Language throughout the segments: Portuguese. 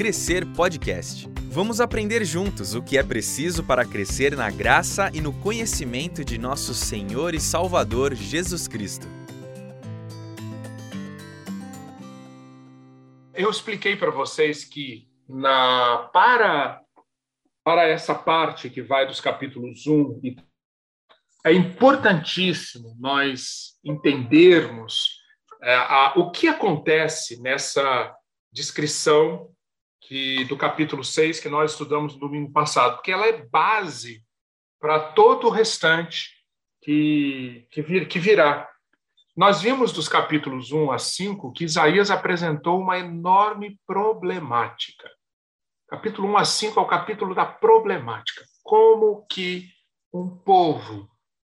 Crescer Podcast. Vamos aprender juntos o que é preciso para crescer na graça e no conhecimento de nosso Senhor e Salvador Jesus Cristo. Eu expliquei para vocês que na para para essa parte que vai dos capítulos 1 e é importantíssimo nós entendermos é, a, o que acontece nessa descrição que, do capítulo 6 que nós estudamos no domingo passado, porque ela é base para todo o restante que, que, vir, que virá. Nós vimos dos capítulos 1 a 5 que Isaías apresentou uma enorme problemática. Capítulo 1 a 5 é o capítulo da problemática. Como que um povo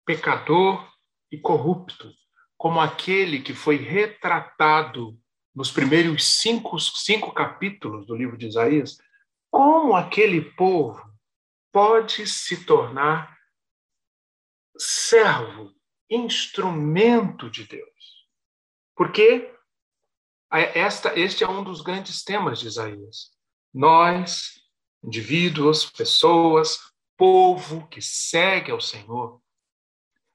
pecador e corrupto, como aquele que foi retratado nos primeiros cinco, cinco capítulos do livro de Isaías, como aquele povo pode se tornar servo, instrumento de Deus. Porque esta, este é um dos grandes temas de Isaías. Nós, indivíduos, pessoas, povo que segue ao Senhor,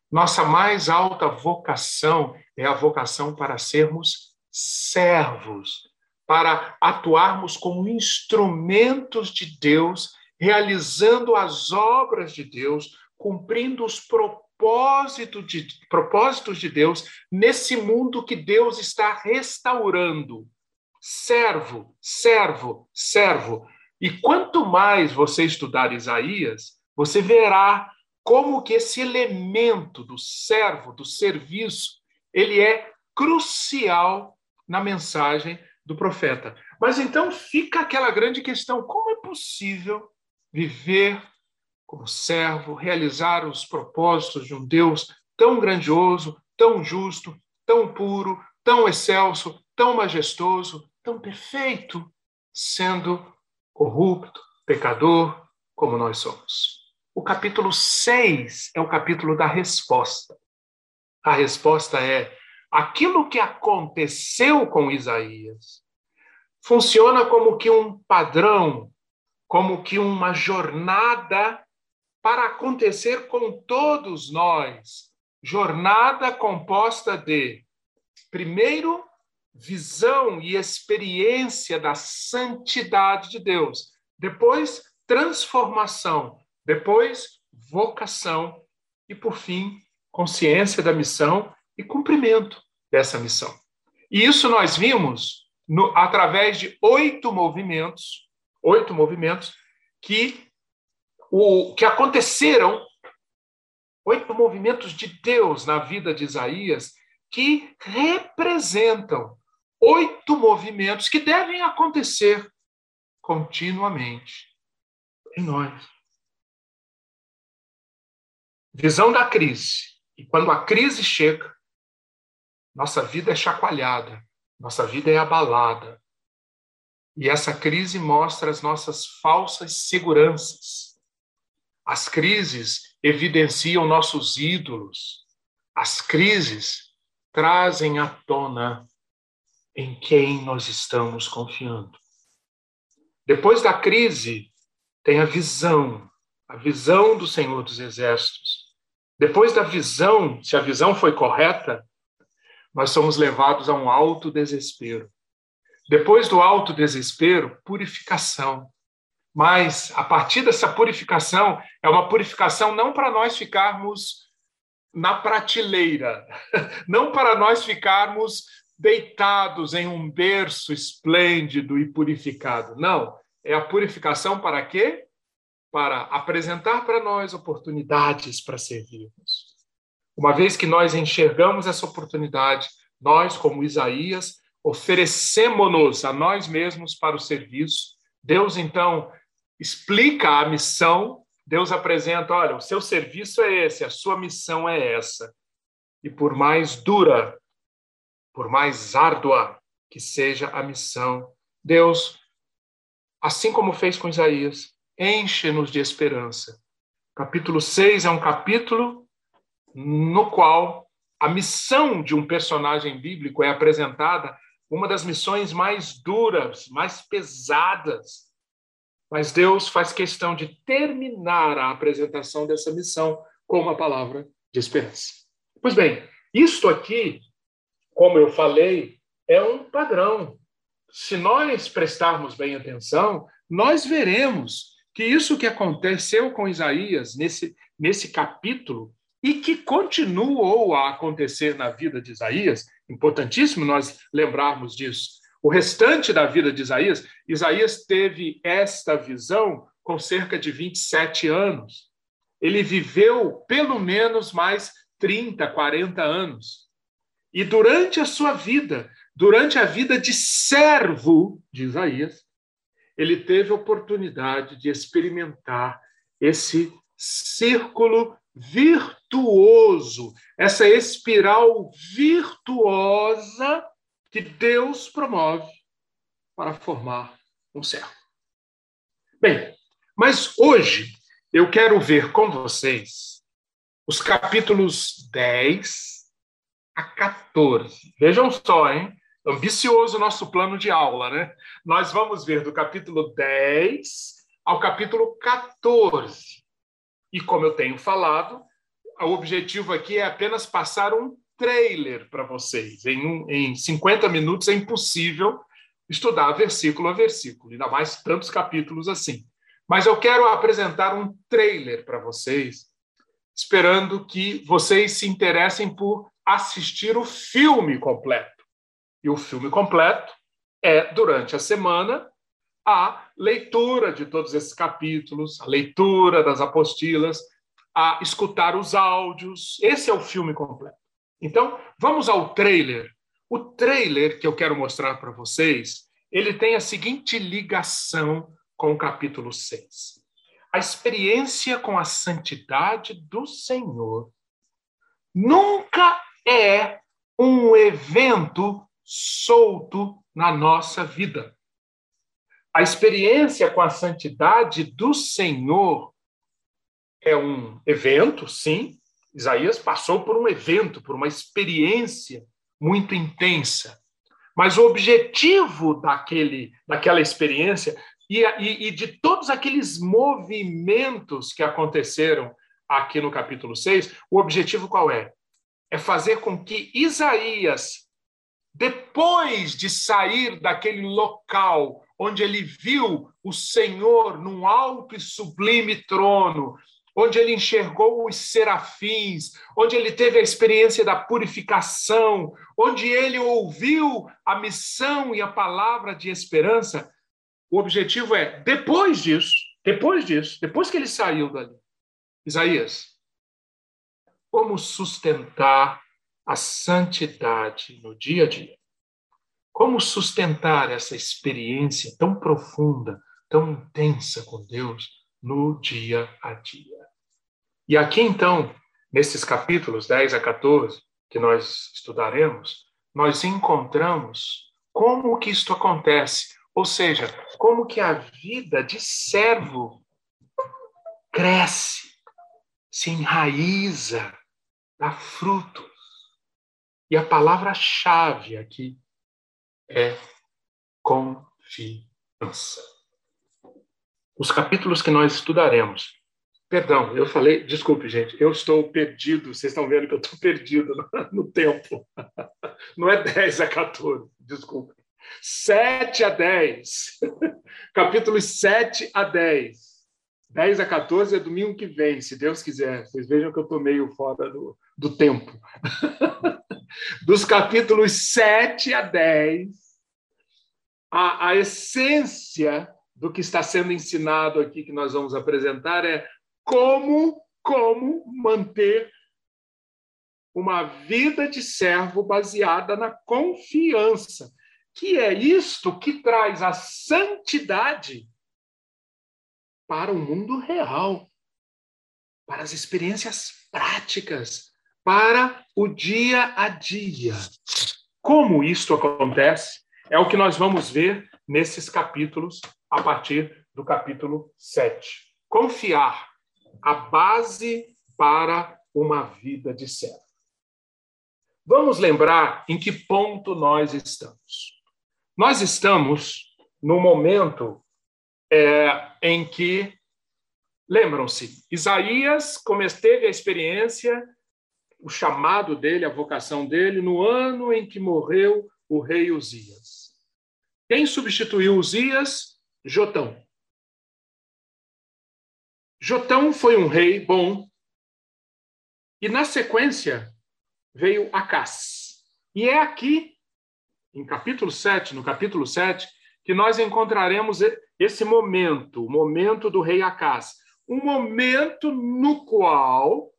nossa mais alta vocação é a vocação para sermos servos, para atuarmos como instrumentos de Deus, realizando as obras de Deus, cumprindo os propósitos de, propósitos de Deus nesse mundo que Deus está restaurando. Servo, servo, servo. E quanto mais você estudar Isaías, você verá como que esse elemento do servo, do serviço, ele é crucial na mensagem do profeta. Mas então fica aquela grande questão: como é possível viver como servo, realizar os propósitos de um Deus tão grandioso, tão justo, tão puro, tão excelso, tão majestoso, tão perfeito, sendo corrupto, pecador, como nós somos? O capítulo 6 é o capítulo da resposta. A resposta é: aquilo que aconteceu com Isaías funciona como que um padrão, como que uma jornada para acontecer com todos nós. Jornada composta de, primeiro, visão e experiência da santidade de Deus, depois, transformação depois, vocação e, por fim, consciência da missão e cumprimento dessa missão. E isso nós vimos no, através de oito movimentos, oito movimentos que o que aconteceram, oito movimentos de Deus na vida de Isaías que representam oito movimentos que devem acontecer continuamente em nós. Visão da crise. E quando a crise chega, nossa vida é chacoalhada, nossa vida é abalada. E essa crise mostra as nossas falsas seguranças. As crises evidenciam nossos ídolos. As crises trazem à tona em quem nós estamos confiando. Depois da crise, tem a visão, a visão do Senhor dos Exércitos, depois da visão, se a visão foi correta, nós somos levados a um alto desespero. Depois do alto desespero, purificação. Mas a partir dessa purificação, é uma purificação não para nós ficarmos na prateleira, não para nós ficarmos deitados em um berço esplêndido e purificado. Não, é a purificação para quê? para apresentar para nós oportunidades para servirmos. Uma vez que nós enxergamos essa oportunidade, nós, como Isaías, oferecemos-nos a nós mesmos para o serviço. Deus, então, explica a missão, Deus apresenta: olha, o seu serviço é esse, a sua missão é essa. E por mais dura, por mais árdua que seja a missão, Deus, assim como fez com Isaías, enche-nos de esperança. Capítulo 6 é um capítulo no qual a missão de um personagem bíblico é apresentada uma das missões mais duras, mais pesadas. Mas Deus faz questão de terminar a apresentação dessa missão com uma palavra de esperança. Pois bem, isto aqui, como eu falei, é um padrão. Se nós prestarmos bem atenção, nós veremos que isso que aconteceu com Isaías nesse, nesse capítulo e que continuou a acontecer na vida de Isaías, importantíssimo nós lembrarmos disso. O restante da vida de Isaías, Isaías teve esta visão com cerca de 27 anos. Ele viveu pelo menos mais 30, 40 anos. E durante a sua vida, durante a vida de servo de Isaías, ele teve oportunidade de experimentar esse círculo virtuoso, essa espiral virtuosa que Deus promove para formar um servo. Bem, mas hoje eu quero ver com vocês os capítulos 10 a 14. Vejam só, hein? Ambicioso nosso plano de aula, né? Nós vamos ver do capítulo 10 ao capítulo 14. E como eu tenho falado, o objetivo aqui é apenas passar um trailer para vocês. Em, um, em 50 minutos é impossível estudar versículo a versículo, ainda mais tantos capítulos assim. Mas eu quero apresentar um trailer para vocês, esperando que vocês se interessem por assistir o filme completo. E o filme completo é, durante a semana, a leitura de todos esses capítulos, a leitura das apostilas, a escutar os áudios. Esse é o filme completo. Então, vamos ao trailer. O trailer que eu quero mostrar para vocês, ele tem a seguinte ligação com o capítulo 6. A experiência com a santidade do Senhor nunca é um evento solto na nossa vida. A experiência com a santidade do Senhor é um evento, sim. Isaías passou por um evento, por uma experiência muito intensa. Mas o objetivo daquele, daquela experiência e, e, e de todos aqueles movimentos que aconteceram aqui no capítulo 6, o objetivo qual é? É fazer com que Isaías, depois de sair daquele local onde ele viu o Senhor num alto e sublime trono, onde ele enxergou os serafins, onde ele teve a experiência da purificação, onde ele ouviu a missão e a palavra de esperança. O objetivo é, depois disso, depois disso, depois que ele saiu dali, Isaías, como sustentar a santidade no dia a dia? Como sustentar essa experiência tão profunda, tão intensa com Deus no dia a dia? E aqui, então, nesses capítulos 10 a 14, que nós estudaremos, nós encontramos como que isto acontece, ou seja, como que a vida de servo cresce, se enraiza, dá frutos. E a palavra-chave aqui é confiança. Os capítulos que nós estudaremos. Perdão, eu falei, desculpe, gente, eu estou perdido, vocês estão vendo que eu estou perdido no, tempo. Não é 10 a 14, desculpe. 7 a 10. Capítulos 7 a 10. 10 a 14 é domingo que vem, se Deus quiser. Vocês vejam que eu estou meio fora do, do tempo. Dos capítulos 7 a 10, a, a essência do que está sendo ensinado aqui, que nós vamos apresentar, é como, como manter uma vida de servo baseada na confiança, que é isto que traz a santidade para o mundo real, para as experiências práticas, para o dia a dia. Como isto acontece é o que nós vamos ver nesses capítulos, a partir do capítulo 7. Confiar a base para uma vida de servo. Vamos lembrar em que ponto nós estamos. Nós estamos no momento é, em que, lembram-se, Isaías teve a experiência, o chamado dele, a vocação dele, no ano em que morreu o rei Uzias. Quem substituiu Uzias? Jotão. Jotão foi um rei bom, e na sequência veio Acás. E é aqui em capítulo 7, no capítulo 7, que nós encontraremos esse momento, o momento do rei Acás. Um momento no qual,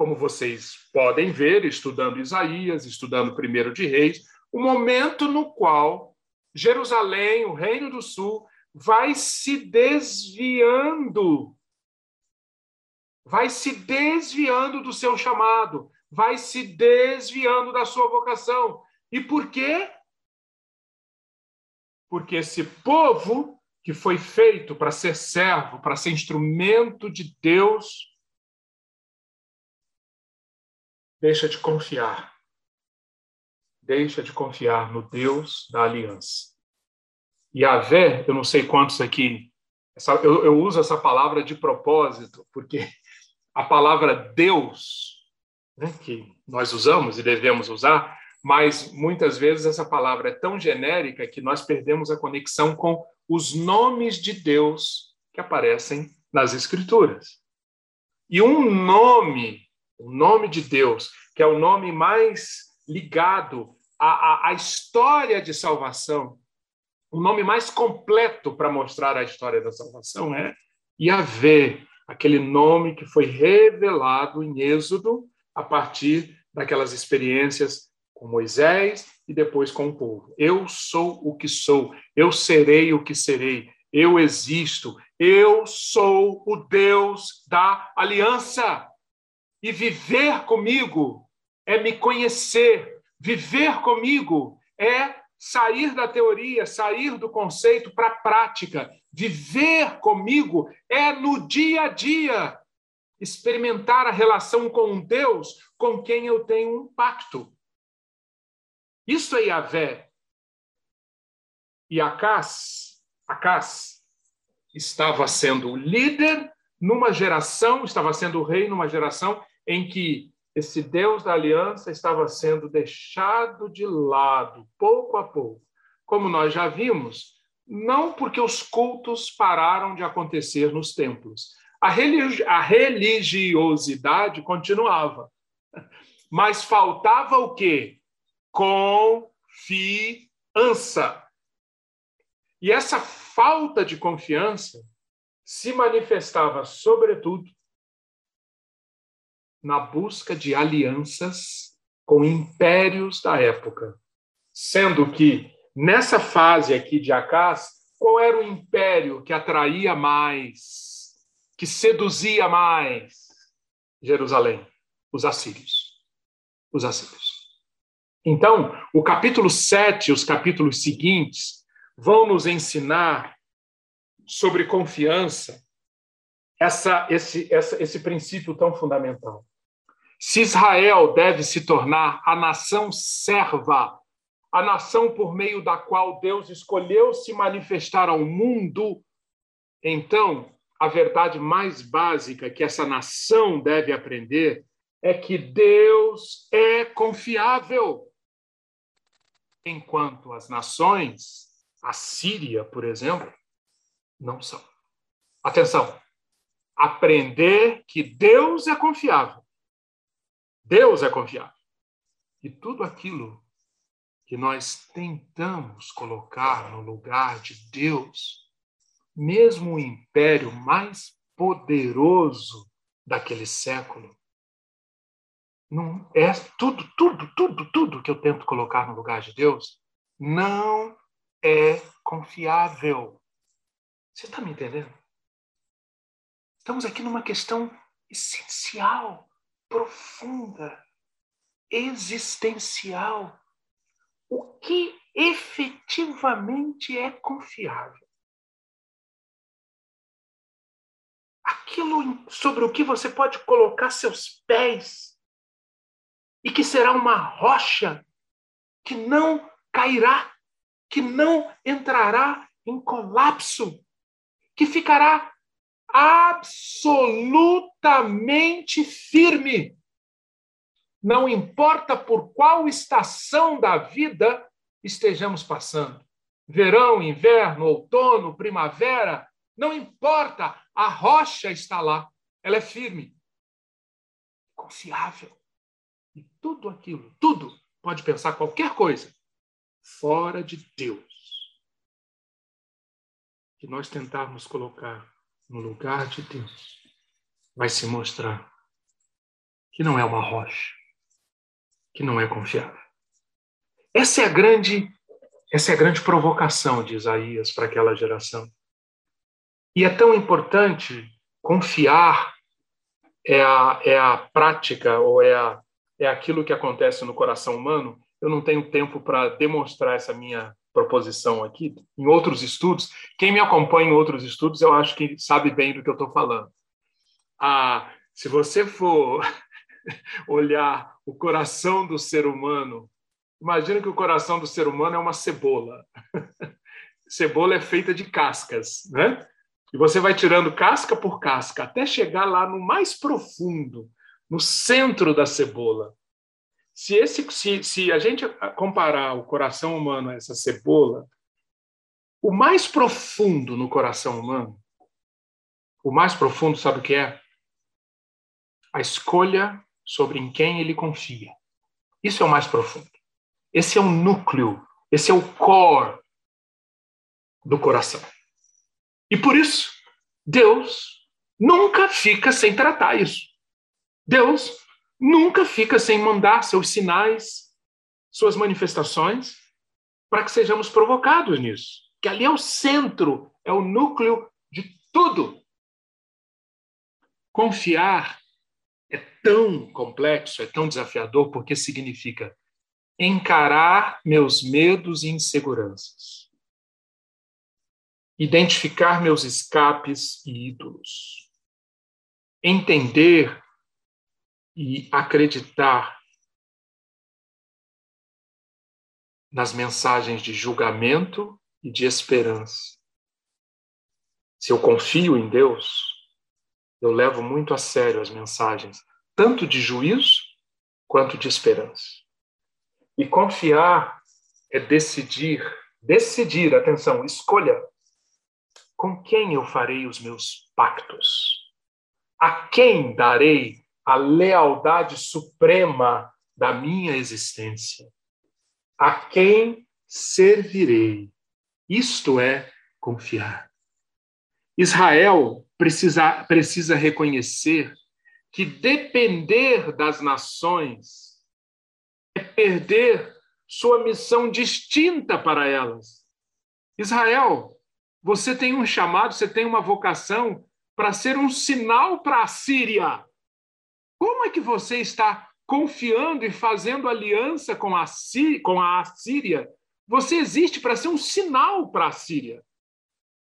como vocês podem ver, estudando Isaías, estudando primeiro de Reis, um momento no qual Jerusalém, o Reino do Sul, vai se desviando, vai se desviando do seu chamado, vai se desviando da sua vocação. E por quê? porque esse povo que foi feito para ser servo, para ser instrumento de Deus, deixa de confiar. Deixa de confiar no Deus da aliança. E a Vé, eu não sei quantos aqui, essa, eu, eu uso essa palavra de propósito, porque a palavra Deus, né, que nós usamos e devemos usar, mas muitas vezes essa palavra é tão genérica que nós perdemos a conexão com os nomes de Deus que aparecem nas Escrituras. E um nome, o nome de Deus, que é o nome mais ligado à, à, à história de salvação, o nome mais completo para mostrar a história da salvação é Yahvé, aquele nome que foi revelado em Êxodo a partir daquelas experiências com Moisés e depois com o povo. Eu sou o que sou, eu serei o que serei, eu existo, eu sou o Deus da aliança. E viver comigo é me conhecer, viver comigo é sair da teoria, sair do conceito para a prática. Viver comigo é no dia a dia experimentar a relação com Deus com quem eu tenho um pacto. Isso é Yahvé. E Acás, Acás estava sendo líder numa geração, estava sendo rei numa geração em que esse Deus da aliança estava sendo deixado de lado, pouco a pouco. Como nós já vimos, não porque os cultos pararam de acontecer nos templos. A, religi a religiosidade continuava. Mas faltava o quê? confiança. E essa falta de confiança se manifestava, sobretudo, na busca de alianças com impérios da época. Sendo que, nessa fase aqui de Acás, qual era o império que atraía mais, que seduzia mais Jerusalém? Os assírios. Os assírios. Então, o capítulo 7 os capítulos seguintes vão nos ensinar sobre confiança, essa, esse, essa, esse princípio tão fundamental. Se Israel deve se tornar a nação serva, a nação por meio da qual Deus escolheu se manifestar ao mundo, então a verdade mais básica que essa nação deve aprender é que Deus é confiável enquanto as nações, a Síria, por exemplo, não são. Atenção! Aprender que Deus é confiável. Deus é confiável. E tudo aquilo que nós tentamos colocar no lugar de Deus, mesmo o império mais poderoso daquele século, não é tudo, tudo, tudo, tudo que eu tento colocar no lugar de Deus não é confiável. Você está me entendendo? Estamos aqui numa questão essencial, profunda, existencial. O que efetivamente é confiável? Aquilo sobre o que você pode colocar seus pés e que será uma rocha que não cairá, que não entrará em colapso, que ficará absolutamente firme. Não importa por qual estação da vida estejamos passando verão, inverno, outono, primavera, não importa, a rocha está lá, ela é firme, confiável. E tudo aquilo, tudo, pode pensar qualquer coisa, fora de Deus, que nós tentarmos colocar no lugar de Deus, vai se mostrar que não é uma rocha, que não é confiável. Essa é a grande essa é a grande provocação de Isaías para aquela geração. E é tão importante confiar é a, é a prática ou é, a, é aquilo que acontece no coração humano. Eu não tenho tempo para demonstrar essa minha proposição aqui. Em outros estudos, quem me acompanha em outros estudos, eu acho que sabe bem do que eu estou falando. Ah, se você for olhar o coração do ser humano Imagina que o coração do ser humano é uma cebola. cebola é feita de cascas, né? E você vai tirando casca por casca até chegar lá no mais profundo, no centro da cebola. Se, esse, se, se a gente comparar o coração humano a essa cebola, o mais profundo no coração humano, o mais profundo, sabe o que é? A escolha sobre em quem ele confia. Isso é o mais profundo. Esse é o núcleo, esse é o core do coração. E por isso, Deus nunca fica sem tratar isso. Deus nunca fica sem mandar seus sinais, suas manifestações, para que sejamos provocados nisso. Que ali é o centro, é o núcleo de tudo. Confiar é tão complexo, é tão desafiador, porque significa encarar meus medos e inseguranças, identificar meus escapes e ídolos, entender e acreditar nas mensagens de julgamento e de esperança. Se eu confio em Deus, eu levo muito a sério as mensagens, tanto de juízo quanto de esperança. E confiar é decidir, decidir, atenção, escolha com quem eu farei os meus pactos, a quem darei a lealdade suprema da minha existência, a quem servirei. Isto é confiar. Israel precisa, precisa reconhecer que depender das nações é perder sua missão distinta para elas. Israel, você tem um chamado, você tem uma vocação para ser um sinal para a Síria. Como é que você está confiando e fazendo aliança com a, Síria, com a Síria? Você existe para ser um sinal para a Síria.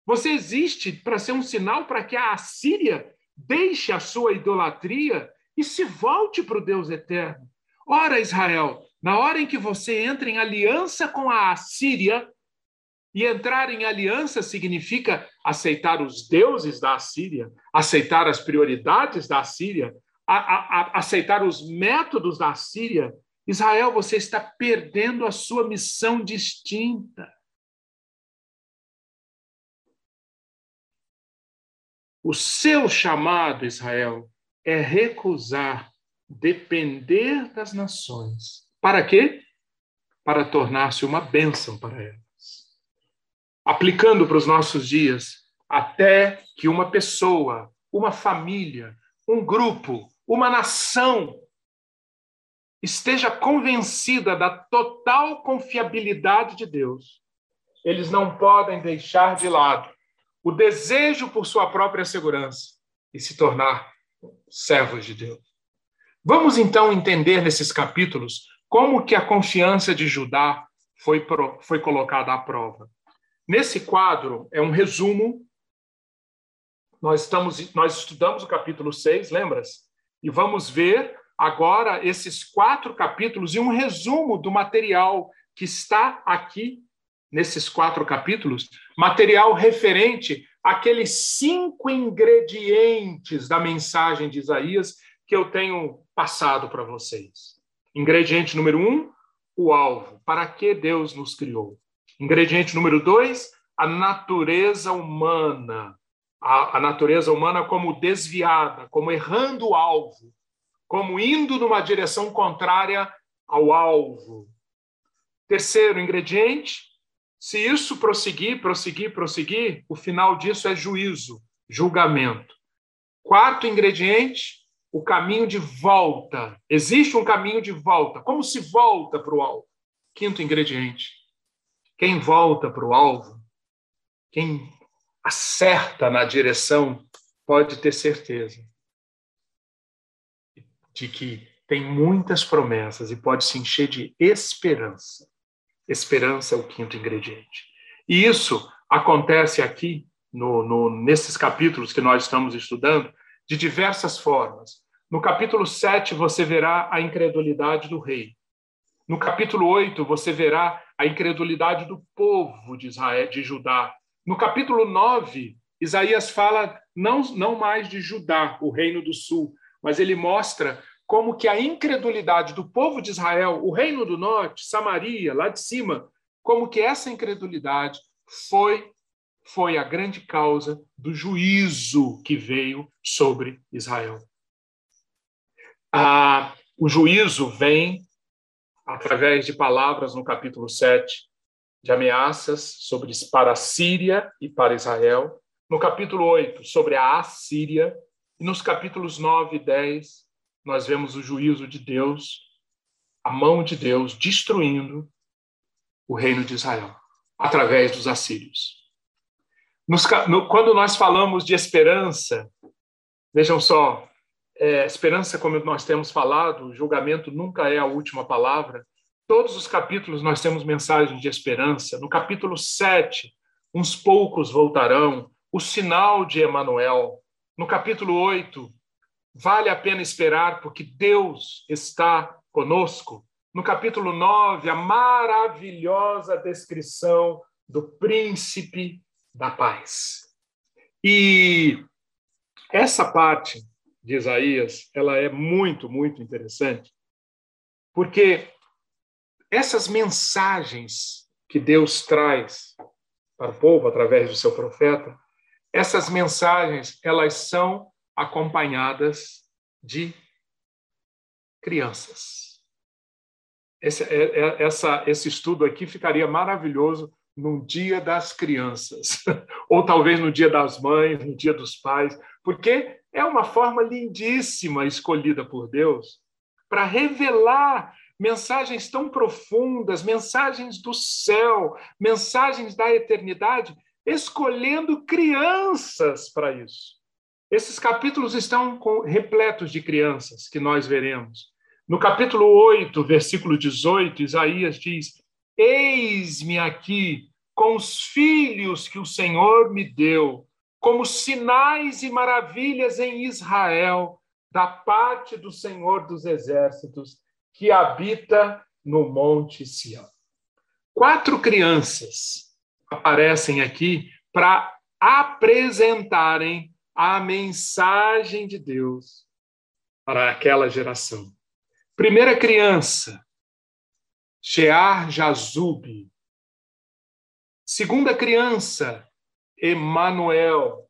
Você existe para ser um sinal para que a Síria deixe a sua idolatria e se volte para o Deus eterno. Ora, Israel, na hora em que você entra em aliança com a Assíria, e entrar em aliança significa aceitar os deuses da Assíria, aceitar as prioridades da Assíria, a, a, aceitar os métodos da Assíria. Israel, você está perdendo a sua missão distinta. O seu chamado, Israel, é recusar depender das nações. Para quê? Para tornar-se uma bênção para elas. Aplicando para os nossos dias, até que uma pessoa, uma família, um grupo, uma nação esteja convencida da total confiabilidade de Deus, eles não podem deixar de lado o desejo por sua própria segurança e se tornar servos de Deus. Vamos então entender nesses capítulos como que a confiança de Judá foi, foi colocada à prova. Nesse quadro é um resumo. Nós estamos nós estudamos o capítulo 6, lembras? E vamos ver agora esses quatro capítulos e um resumo do material que está aqui nesses quatro capítulos, material referente àqueles cinco ingredientes da mensagem de Isaías que eu tenho passado para vocês. Ingrediente número um, o alvo. Para que Deus nos criou? Ingrediente número dois, a natureza humana. A, a natureza humana como desviada, como errando o alvo, como indo numa direção contrária ao alvo. Terceiro ingrediente, se isso prosseguir, prosseguir, prosseguir, o final disso é juízo, julgamento. Quarto ingrediente, o caminho de volta. Existe um caminho de volta. Como se volta para o alvo? Quinto ingrediente. Quem volta para o alvo, quem acerta na direção, pode ter certeza de que tem muitas promessas e pode se encher de esperança. Esperança é o quinto ingrediente. E isso acontece aqui, no, no, nesses capítulos que nós estamos estudando, de diversas formas. No capítulo 7, você verá a incredulidade do rei. No capítulo 8, você verá a incredulidade do povo de Israel, de Judá. No capítulo 9, Isaías fala não, não mais de Judá, o reino do sul, mas ele mostra como que a incredulidade do povo de Israel, o reino do norte, Samaria, lá de cima, como que essa incredulidade foi foi a grande causa do juízo que veio sobre Israel. Ah, o juízo vem através de palavras no capítulo 7, de ameaças sobre para a Síria e para Israel. No capítulo 8, sobre a Assíria. E nos capítulos 9 e 10, nós vemos o juízo de Deus, a mão de Deus destruindo o reino de Israel através dos assírios. Nos, no, quando nós falamos de esperança, vejam só, é, esperança, como nós temos falado, o julgamento nunca é a última palavra. Todos os capítulos nós temos mensagens de esperança. No capítulo 7, uns poucos voltarão, o sinal de Emanuel. No capítulo 8, vale a pena esperar porque Deus está conosco. No capítulo 9, a maravilhosa descrição do príncipe da paz. E essa parte de Isaías, ela é muito, muito interessante, porque essas mensagens que Deus traz para o povo através do seu profeta, essas mensagens, elas são acompanhadas de crianças. Esse, é, é, essa, esse estudo aqui ficaria maravilhoso no dia das crianças, ou talvez no dia das mães, no dia dos pais, porque é uma forma lindíssima escolhida por Deus para revelar mensagens tão profundas, mensagens do céu, mensagens da eternidade, escolhendo crianças para isso. Esses capítulos estão repletos de crianças que nós veremos. No capítulo 8, versículo 18, Isaías diz: Eis-me aqui com os filhos que o Senhor me deu, como sinais e maravilhas em Israel, da parte do Senhor dos exércitos, que habita no Monte Sião. Quatro crianças aparecem aqui para apresentarem a mensagem de Deus para aquela geração. Primeira criança, Shear Jazub. Segunda criança, Emanuel.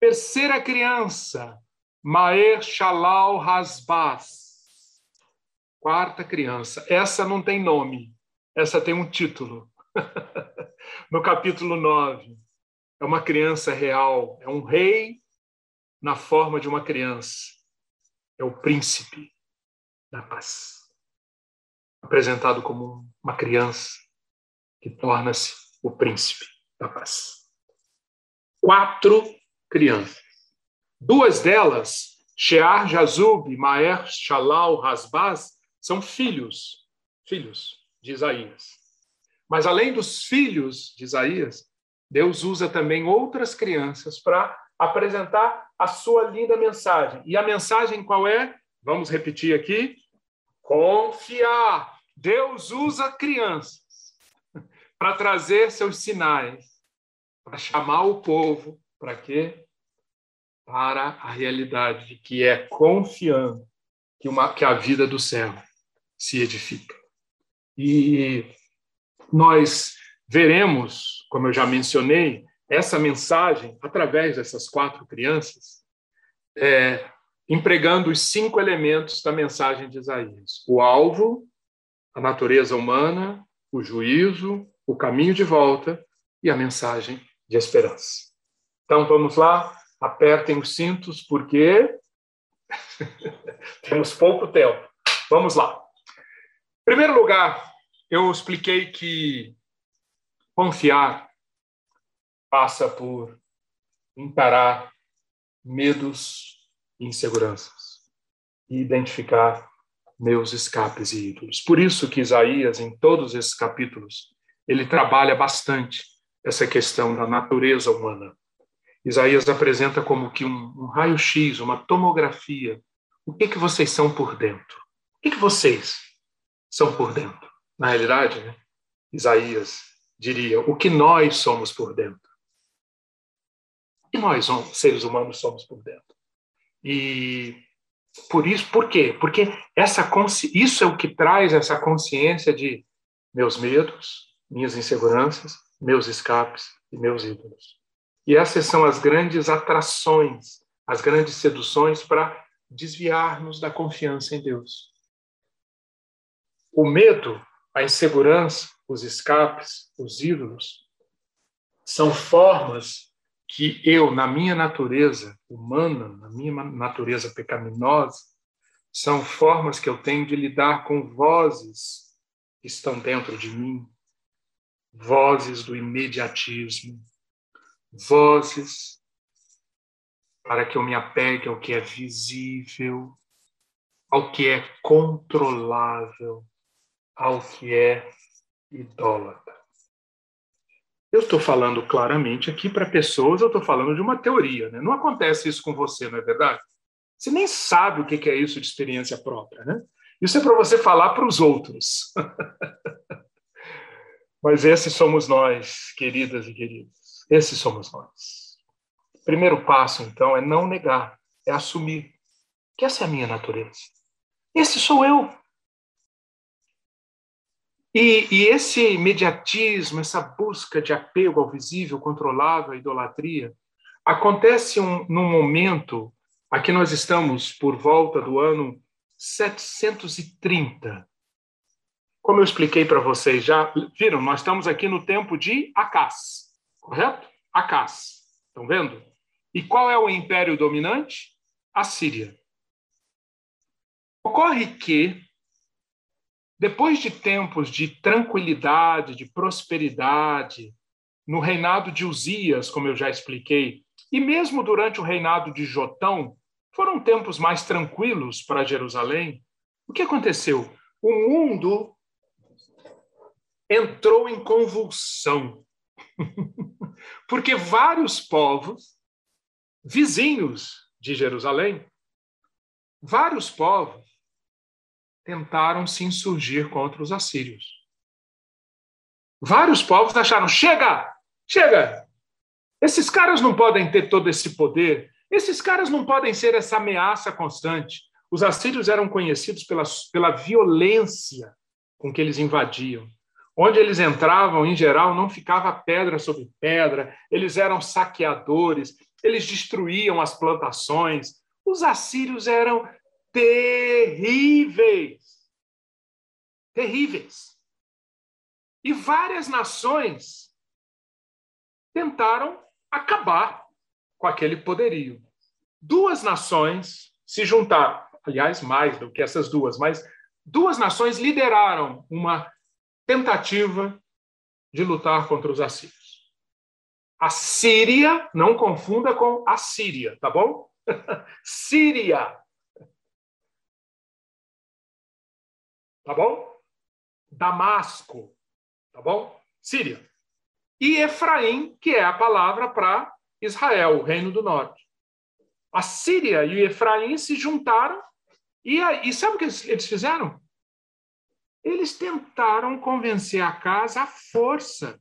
Terceira criança, Maer Shalal Hasbaz. Quarta criança, essa não tem nome, essa tem um título. no capítulo 9, é uma criança real, é um rei na forma de uma criança. É o príncipe da paz. Apresentado como uma criança que torna-se o príncipe da paz. Quatro crianças. Duas delas, Shear Jazub, Maer Shalal Hasbaz, são filhos, filhos de Isaías. Mas além dos filhos de Isaías, Deus usa também outras crianças para apresentar a sua linda mensagem. E a mensagem qual é? Vamos repetir aqui: confiar. Deus usa crianças para trazer seus sinais, para chamar o povo, para quê? Para a realidade de que é confiando que, uma, que a vida do céu se edifica. E nós veremos, como eu já mencionei, essa mensagem através dessas quatro crianças, é, empregando os cinco elementos da mensagem de Isaías: o alvo, a natureza humana, o juízo, o caminho de volta e a mensagem de esperança. Então vamos lá, apertem os cintos, porque temos pouco tempo. Vamos lá. Primeiro lugar, eu expliquei que confiar passa por encarar medos e inseguranças e identificar meus escapes e ídolos. Por isso que Isaías, em todos esses capítulos, ele trabalha bastante essa questão da natureza humana. Isaías apresenta como que um, um raio-x, uma tomografia. O que que vocês são por dentro? O que que vocês são por dentro? Na realidade, né? Isaías diria o que nós somos por dentro. Que nós, seres humanos, somos por dentro. E por isso, por quê? Porque essa isso é o que traz essa consciência de meus medos, minhas inseguranças, meus escapes e meus ídolos. E essas são as grandes atrações, as grandes seduções para desviar-nos da confiança em Deus. O medo, a insegurança, os escapes, os ídolos, são formas que eu, na minha natureza humana, na minha natureza pecaminosa, são formas que eu tenho de lidar com vozes que estão dentro de mim, vozes do imediatismo, vozes para que eu me apegue ao que é visível, ao que é controlável, ao que é idólatra. Eu estou falando claramente aqui para pessoas, eu estou falando de uma teoria, né? Não acontece isso com você, não é verdade? Você nem sabe o que é isso de experiência própria, né? Isso é para você falar para os outros. Mas esses somos nós, queridas e queridos. Esses somos nós. O primeiro passo, então, é não negar, é assumir que essa é a minha natureza. Esse sou eu. E, e, esse imediatismo, essa busca de apego ao visível, controlável, à idolatria, acontece um, num momento, aqui nós estamos por volta do ano 730. Como eu expliquei para vocês já, viram, nós estamos aqui no tempo de Acás, correto? Acás, estão vendo? E qual é o império dominante? A Síria. Ocorre que depois de tempos de tranquilidade, de prosperidade, no reinado de Uzias, como eu já expliquei, e mesmo durante o reinado de Jotão, foram tempos mais tranquilos para Jerusalém. O que aconteceu? O mundo entrou em convulsão, porque vários povos vizinhos de Jerusalém, vários povos tentaram se insurgir contra os assírios. Vários povos acharam: chega, chega! Esses caras não podem ter todo esse poder, esses caras não podem ser essa ameaça constante. Os assírios eram conhecidos pela, pela violência com que eles invadiam. Onde eles entravam, em geral, não ficava pedra sobre pedra, eles eram saqueadores, eles destruíam as plantações. Os assírios eram terríveis. Terríveis. E várias nações tentaram acabar com aquele poderio. Duas nações se juntaram, aliás, mais do que essas duas, mas duas nações lideraram uma tentativa de lutar contra os assírios. A Síria, não confunda com a Síria, tá bom? Síria tá bom? Damasco, tá bom? Síria. E Efraim, que é a palavra para Israel, o reino do norte. A Síria e Efraim se juntaram e, e sabe o que eles fizeram? eles tentaram convencer a casa à força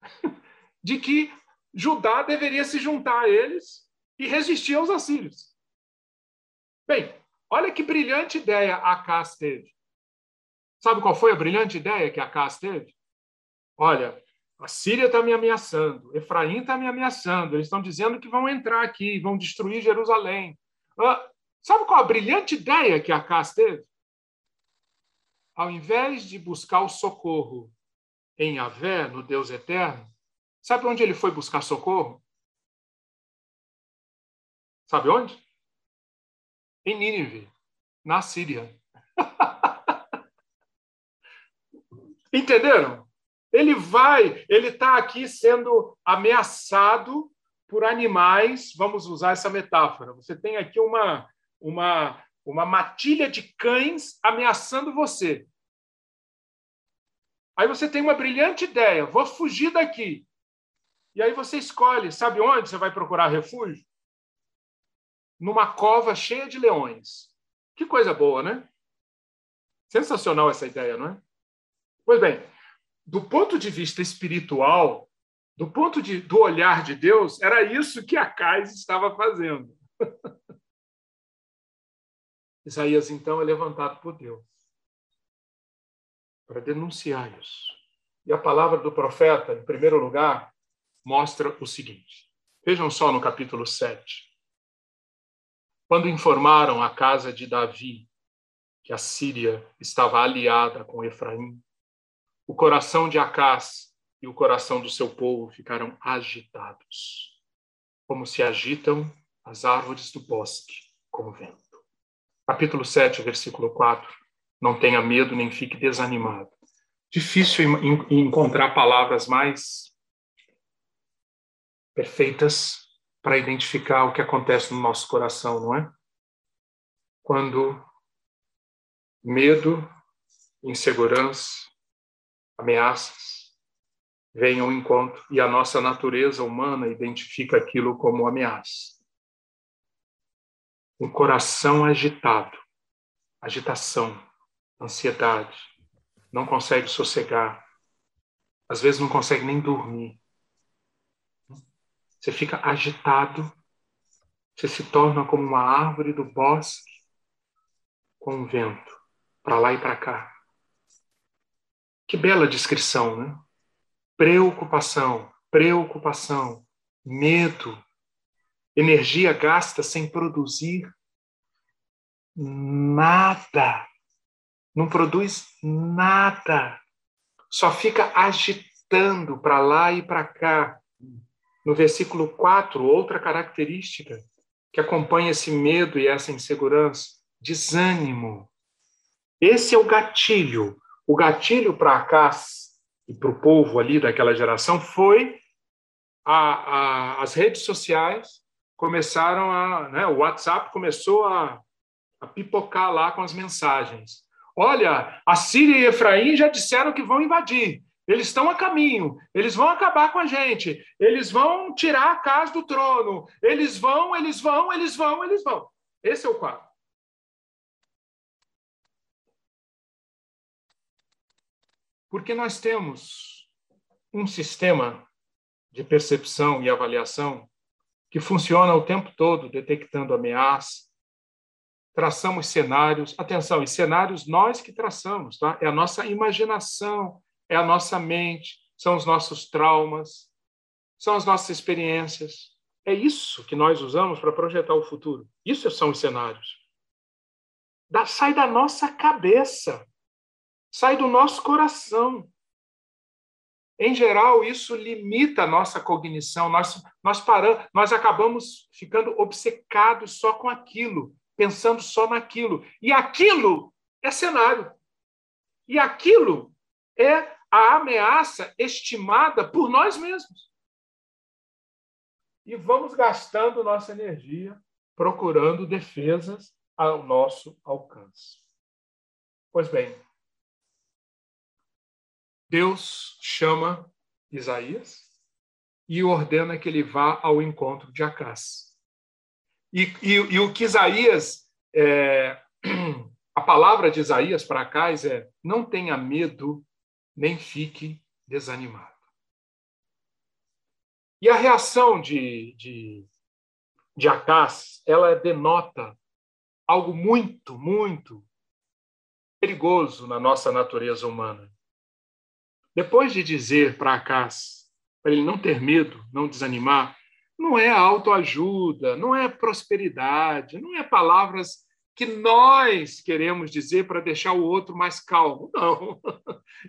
de que Judá deveria se juntar a eles e resistir aos assírios. Bem, olha que brilhante ideia Acas teve. Sabe qual foi a brilhante ideia que Acas teve? Olha, a Síria está me ameaçando, Efraim está me ameaçando, eles estão dizendo que vão entrar aqui, vão destruir Jerusalém. Ah, sabe qual a brilhante ideia que Acas teve? Ao invés de buscar o socorro em Yahvé, no Deus eterno, sabe onde ele foi buscar socorro? Sabe onde? Em Nínive, na Síria. Entenderam? Ele vai, ele está aqui sendo ameaçado por animais. Vamos usar essa metáfora. Você tem aqui uma, uma, uma matilha de cães ameaçando você. Aí você tem uma brilhante ideia: vou fugir daqui. E aí você escolhe, sabe onde você vai procurar refúgio? Numa cova cheia de leões. Que coisa boa, né? Sensacional essa ideia, não é? Pois bem, do ponto de vista espiritual, do ponto de, do olhar de Deus, era isso que Acais estava fazendo. Isaías, então, é levantado por Deus para denunciar isso. E a palavra do profeta, em primeiro lugar, mostra o seguinte. Vejam só no capítulo 7. Quando informaram a casa de Davi que a Síria estava aliada com Efraim, o coração de Acás e o coração do seu povo ficaram agitados, como se agitam as árvores do bosque com o vento. Capítulo 7, versículo 4. Não tenha medo nem fique desanimado. Difícil encontrar palavras mais perfeitas para identificar o que acontece no nosso coração, não é? Quando medo, insegurança, ameaças vêm ao encontro e a nossa natureza humana identifica aquilo como ameaça. Um coração agitado, agitação, ansiedade, não consegue sossegar, às vezes não consegue nem dormir. Você fica agitado, você se torna como uma árvore do bosque com o vento, para lá e para cá. Que bela descrição, né? Preocupação, preocupação, medo, energia gasta sem produzir nada. Não produz nada. Só fica agitando para lá e para cá. No versículo 4, outra característica que acompanha esse medo e essa insegurança: desânimo. Esse é o gatilho o gatilho para Acas e para o povo ali daquela geração foi a, a, as redes sociais começaram a, né, o WhatsApp começou a, a pipocar lá com as mensagens. Olha, a Síria e Efraim já disseram que vão invadir. Eles estão a caminho, eles vão acabar com a gente, eles vão tirar a casa do trono, eles vão, eles vão, eles vão, eles vão. Esse é o quadro. Porque nós temos um sistema de percepção e avaliação que funciona o tempo todo detectando ameaça. Traçamos cenários, atenção, e cenários nós que traçamos, tá? É a nossa imaginação, é a nossa mente, são os nossos traumas, são as nossas experiências. É isso que nós usamos para projetar o futuro. Isso são os cenários. Da, sai da nossa cabeça sai do nosso coração. Em geral, isso limita a nossa cognição, nós, nós paramos, nós acabamos ficando obcecados só com aquilo, pensando só naquilo. E aquilo é cenário. E aquilo é a ameaça estimada por nós mesmos. E vamos gastando nossa energia procurando defesas ao nosso alcance. Pois bem, Deus chama Isaías e ordena que ele vá ao encontro de Acás. E, e, e o que Isaías é, A palavra de Isaías para Acais é: não tenha medo, nem fique desanimado. E a reação de, de, de Acás, ela denota algo muito, muito perigoso na nossa natureza humana. Depois de dizer para Acás, para ele não ter medo, não desanimar, não é autoajuda, não é prosperidade, não é palavras que nós queremos dizer para deixar o outro mais calmo. Não.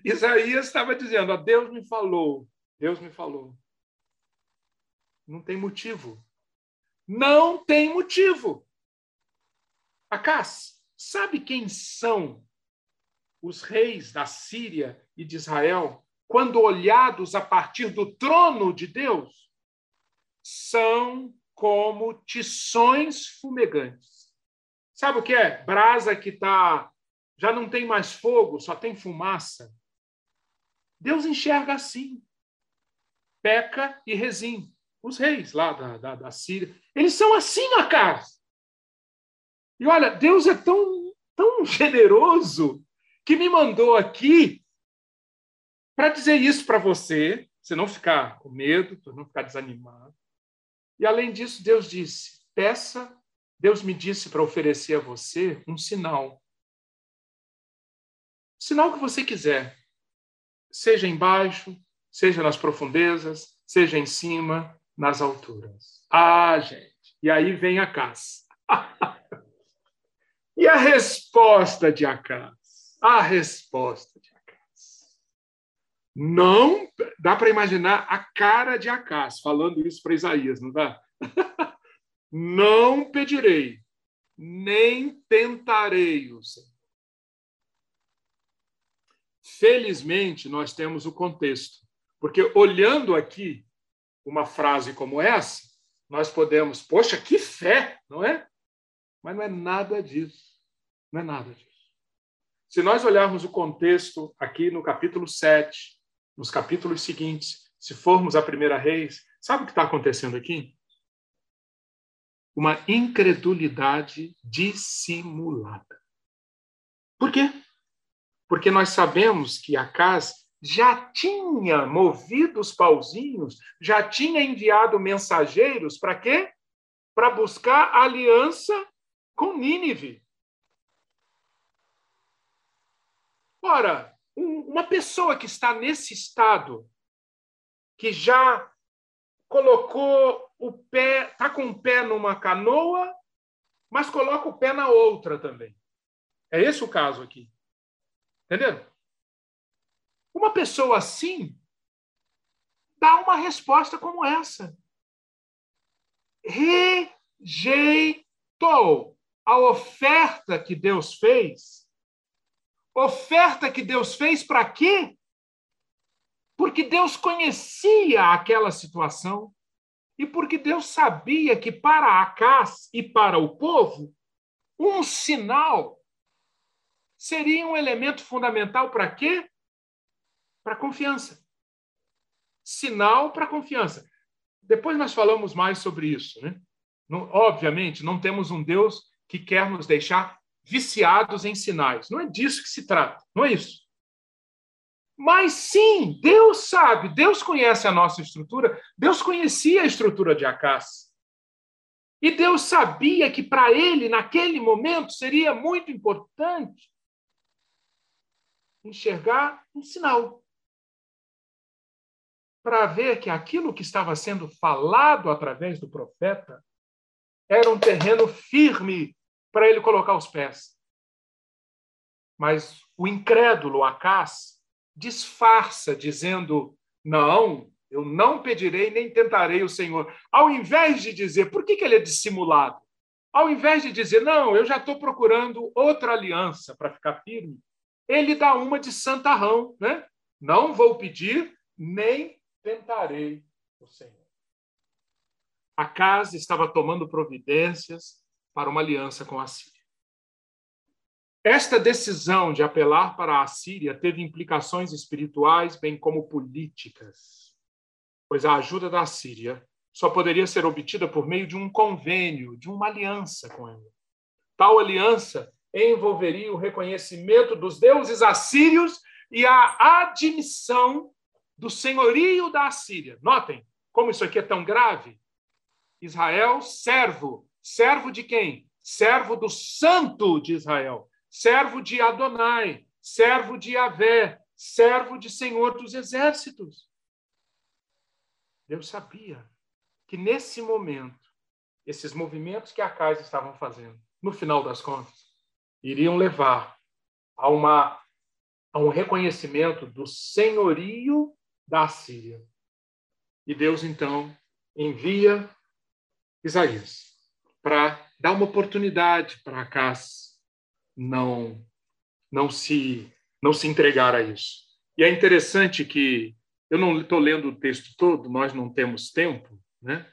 Isaías estava dizendo: ó, Deus me falou, Deus me falou. Não tem motivo. Não tem motivo. Acas, sabe quem são os reis da Síria e de Israel quando olhados a partir do trono de Deus? São como tições fumegantes. Sabe o que é? Brasa que tá já não tem mais fogo, só tem fumaça. Deus enxerga assim. Peca e Rezim os reis lá da, da, da Síria. Eles são assim na casa. E olha, Deus é tão, tão generoso que me mandou aqui para dizer isso para você, você não ficar com medo, para não ficar desanimado. E além disso, Deus disse: peça, Deus me disse para oferecer a você um sinal. Sinal que você quiser. Seja embaixo, seja nas profundezas, seja em cima, nas alturas. Ah, gente. E aí vem a caça. e a resposta de Acas? A resposta de Acas. Não dá para imaginar a cara de Acas falando isso para Isaías, não dá? não pedirei, nem tentarei o Senhor. Felizmente, nós temos o contexto, porque olhando aqui uma frase como essa, nós podemos, poxa, que fé, não é? Mas não é nada disso. Não é nada disso. Se nós olharmos o contexto aqui no capítulo 7, nos capítulos seguintes, se formos a primeira reis, sabe o que está acontecendo aqui? Uma incredulidade dissimulada. Por quê? Porque nós sabemos que Acas já tinha movido os pauzinhos, já tinha enviado mensageiros para quê? Para buscar aliança com Nínive. Ora, um, uma pessoa que está nesse estado, que já colocou o pé, está com o pé numa canoa, mas coloca o pé na outra também. É esse o caso aqui. Entendeu? Uma pessoa assim dá uma resposta como essa. Rejeitou a oferta que Deus fez. Oferta que Deus fez para quê? Porque Deus conhecia aquela situação e porque Deus sabia que para Acás e para o povo, um sinal seria um elemento fundamental para quê? para confiança. Sinal para confiança. Depois nós falamos mais sobre isso. Né? Não, obviamente, não temos um Deus que quer nos deixar viciados em sinais. Não é disso que se trata. Não é isso. Mas sim, Deus sabe, Deus conhece a nossa estrutura, Deus conhecia a estrutura de Acás. E Deus sabia que para ele, naquele momento, seria muito importante enxergar um sinal para ver que aquilo que estava sendo falado através do profeta era um terreno firme para ele colocar os pés. Mas o incrédulo Acás disfarça, dizendo: Não, eu não pedirei nem tentarei o Senhor. Ao invés de dizer, por que, que ele é dissimulado? Ao invés de dizer, não, eu já estou procurando outra aliança para ficar firme, ele dá uma de santarrão, né? Não vou pedir nem tentarei o Senhor. A casa estava tomando providências para uma aliança com a Síria. Esta decisão de apelar para a Síria teve implicações espirituais, bem como políticas, pois a ajuda da Síria só poderia ser obtida por meio de um convênio, de uma aliança com ela. Tal aliança envolveria o reconhecimento dos deuses assírios e a admissão do senhorio da Assíria. Notem como isso aqui é tão grave. Israel, servo. Servo de quem? Servo do santo de Israel. Servo de Adonai. Servo de Yahvé. Servo de Senhor dos exércitos. Deus sabia que nesse momento, esses movimentos que a casa estavam fazendo, no final das contas, iriam levar a, uma, a um reconhecimento do senhorio da Síria. E Deus, então, envia Isaías para dar uma oportunidade para Acas não, não, se, não se entregar a isso. E é interessante que eu não estou lendo o texto todo, nós não temos tempo, né?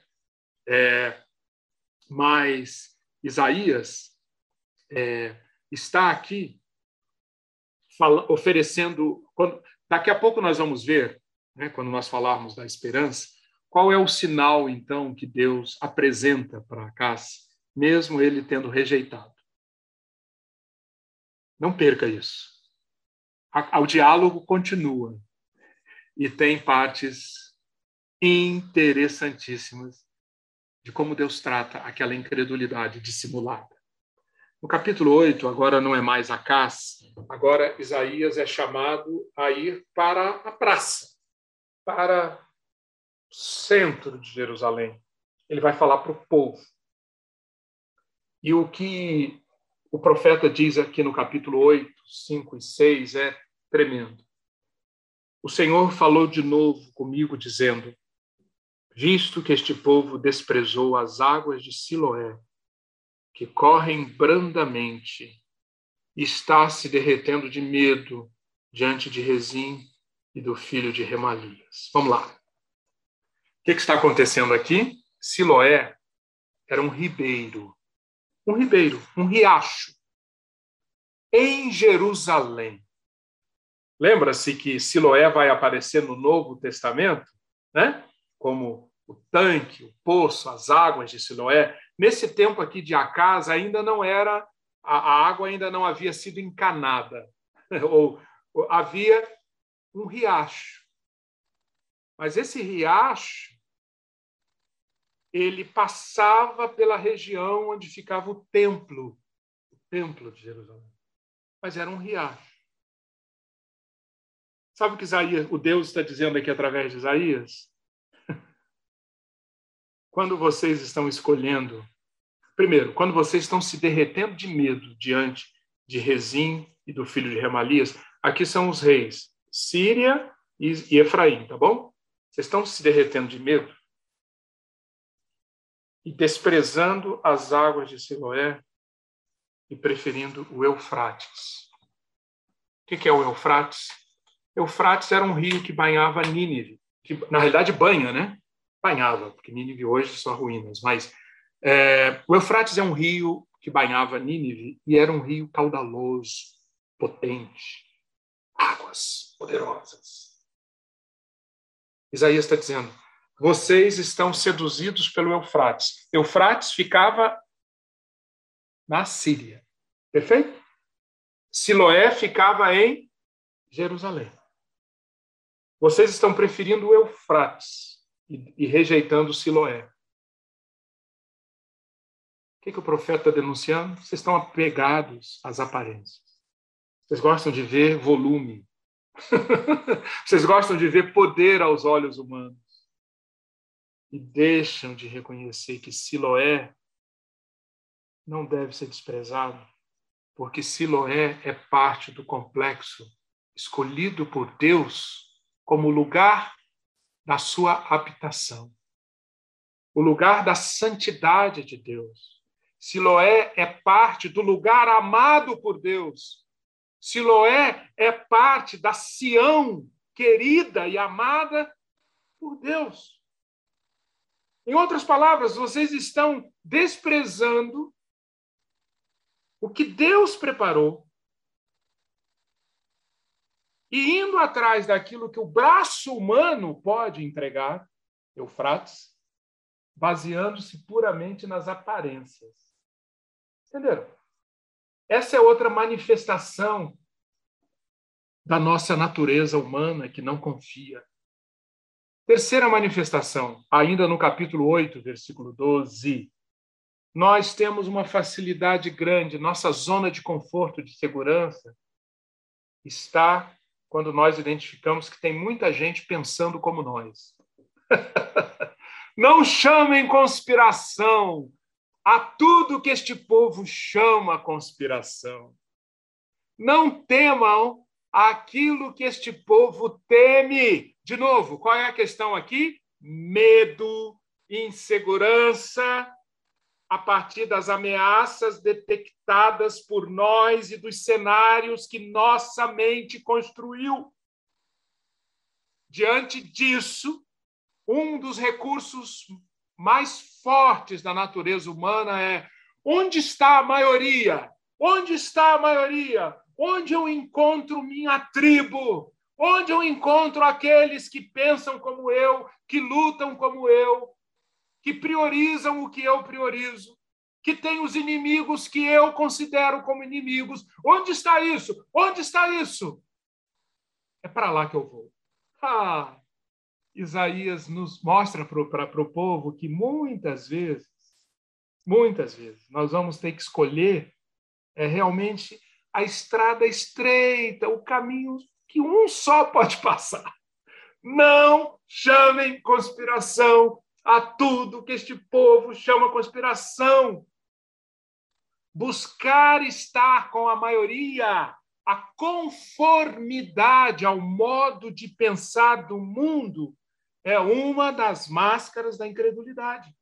É, mas Isaías é, está aqui fala, oferecendo. Quando, daqui a pouco nós vamos ver, né, quando nós falarmos da esperança, qual é o sinal, então, que Deus apresenta para Acás, mesmo ele tendo rejeitado. Não perca isso. O diálogo continua e tem partes interessantíssimas de como Deus trata aquela incredulidade dissimulada. No capítulo 8, agora não é mais Acás, agora Isaías é chamado a ir para a praça, para o centro de Jerusalém. Ele vai falar para o povo. E o que o profeta diz aqui no capítulo 8, 5 e 6 é tremendo. O Senhor falou de novo comigo, dizendo: Visto que este povo desprezou as águas de Siloé, que correm brandamente, está se derretendo de medo diante de Rezim e do filho de Remalias. Vamos lá. O que, que está acontecendo aqui? Siloé era um ribeiro, um ribeiro, um riacho, em Jerusalém. Lembra-se que Siloé vai aparecer no Novo Testamento, né? Como o tanque, o poço, as águas de Siloé. Nesse tempo aqui de Acas ainda não era a, água ainda não havia sido encanada ou, ou havia um riacho. Mas esse riacho ele passava pela região onde ficava o templo, o templo de Jerusalém. Mas era um riacho. Sabe o que Isaías, o Deus está dizendo aqui através de Isaías? quando vocês estão escolhendo, primeiro, quando vocês estão se derretendo de medo diante de Rezim e do filho de Remalias, aqui são os reis, Síria e Efraim, tá bom? Vocês estão se derretendo de medo e desprezando as águas de Siloé e preferindo o Eufrates. O que é o Eufrates? Eufrates era um rio que banhava Nínive, que na realidade banha, né? banhava, porque Nínive hoje são ruínas, mas é, o Eufrates é um rio que banhava Nínive e era um rio caudaloso, potente, águas poderosas. Isaías está dizendo: vocês estão seduzidos pelo Eufrates. Eufrates ficava na Síria, perfeito? Siloé ficava em Jerusalém. Vocês estão preferindo o Eufrates e, rejeitando Siloé. O que, que o profeta está denunciando? Vocês estão apegados às aparências. Vocês gostam de ver volume. Vocês gostam de ver poder aos olhos humanos. E deixam de reconhecer que Siloé não deve ser desprezado, porque Siloé é parte do complexo escolhido por Deus como lugar da sua habitação, o lugar da santidade de Deus. Siloé é parte do lugar amado por Deus. Siloé é parte da Sião querida e amada por Deus. Em outras palavras, vocês estão desprezando o que Deus preparou e indo atrás daquilo que o braço humano pode entregar, Eufrates, baseando-se puramente nas aparências. Entenderam? Essa é outra manifestação da nossa natureza humana que não confia. Terceira manifestação, ainda no capítulo 8, versículo 12. Nós temos uma facilidade grande, nossa zona de conforto, de segurança, está quando nós identificamos que tem muita gente pensando como nós. Não chamem conspiração a tudo que este povo chama conspiração. Não temam aquilo que este povo teme. De novo, qual é a questão aqui? Medo, insegurança, a partir das ameaças detectadas por nós e dos cenários que nossa mente construiu. Diante disso, um dos recursos mais fortes da natureza humana é onde está a maioria? Onde está a maioria? Onde eu encontro minha tribo? Onde eu encontro aqueles que pensam como eu, que lutam como eu, que priorizam o que eu priorizo, que têm os inimigos que eu considero como inimigos? Onde está isso? Onde está isso? É para lá que eu vou. Ah, Isaías nos mostra para o povo que muitas vezes, muitas vezes, nós vamos ter que escolher é, realmente a estrada estreita, o caminho que um só pode passar. Não chamem conspiração a tudo que este povo chama conspiração. Buscar estar com a maioria, a conformidade ao modo de pensar do mundo é uma das máscaras da incredulidade.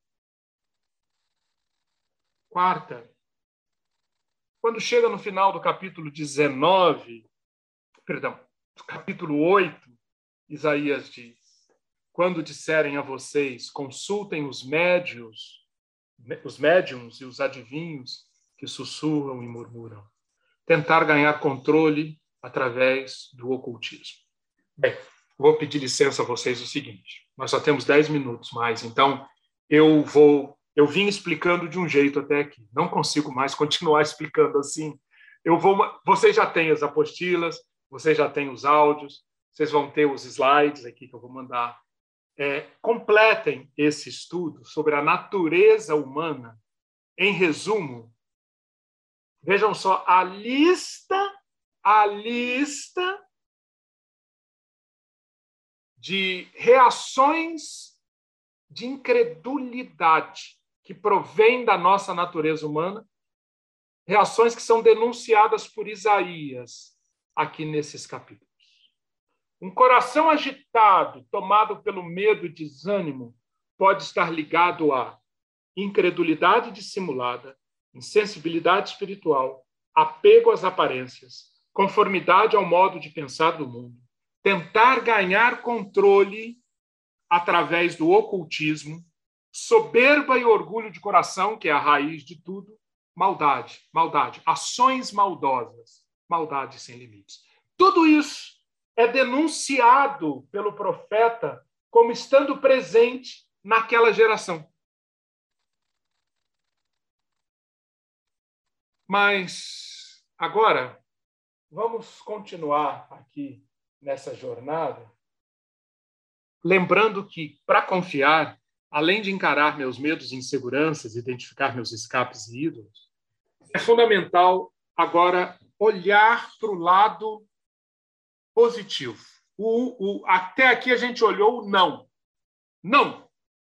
Quarta, quando chega no final do capítulo 19, perdão, capítulo 8, Isaías diz: Quando disserem a vocês, consultem os médios, os médiums e os adivinhos que sussurram e murmuram, tentar ganhar controle através do ocultismo. Bem, vou pedir licença a vocês o seguinte: nós só temos 10 minutos mais, então eu vou. Eu vim explicando de um jeito até aqui, não consigo mais continuar explicando assim. Eu vou. Vocês já têm as apostilas, vocês já têm os áudios, vocês vão ter os slides aqui que eu vou mandar. É, completem esse estudo sobre a natureza humana. Em resumo, vejam só a lista, a lista de reações de incredulidade que provém da nossa natureza humana, reações que são denunciadas por Isaías aqui nesses capítulos. Um coração agitado, tomado pelo medo e desânimo, pode estar ligado a incredulidade dissimulada, insensibilidade espiritual, apego às aparências, conformidade ao modo de pensar do mundo, tentar ganhar controle através do ocultismo, soberba e orgulho de coração, que é a raiz de tudo, maldade, maldade, ações maldosas, maldade sem limites. Tudo isso é denunciado pelo profeta como estando presente naquela geração. Mas agora vamos continuar aqui nessa jornada, lembrando que, para confiar, além de encarar meus medos e inseguranças, identificar meus escapes e ídolos, é fundamental agora olhar para o lado positivo. O, o, até aqui a gente olhou o não. Não.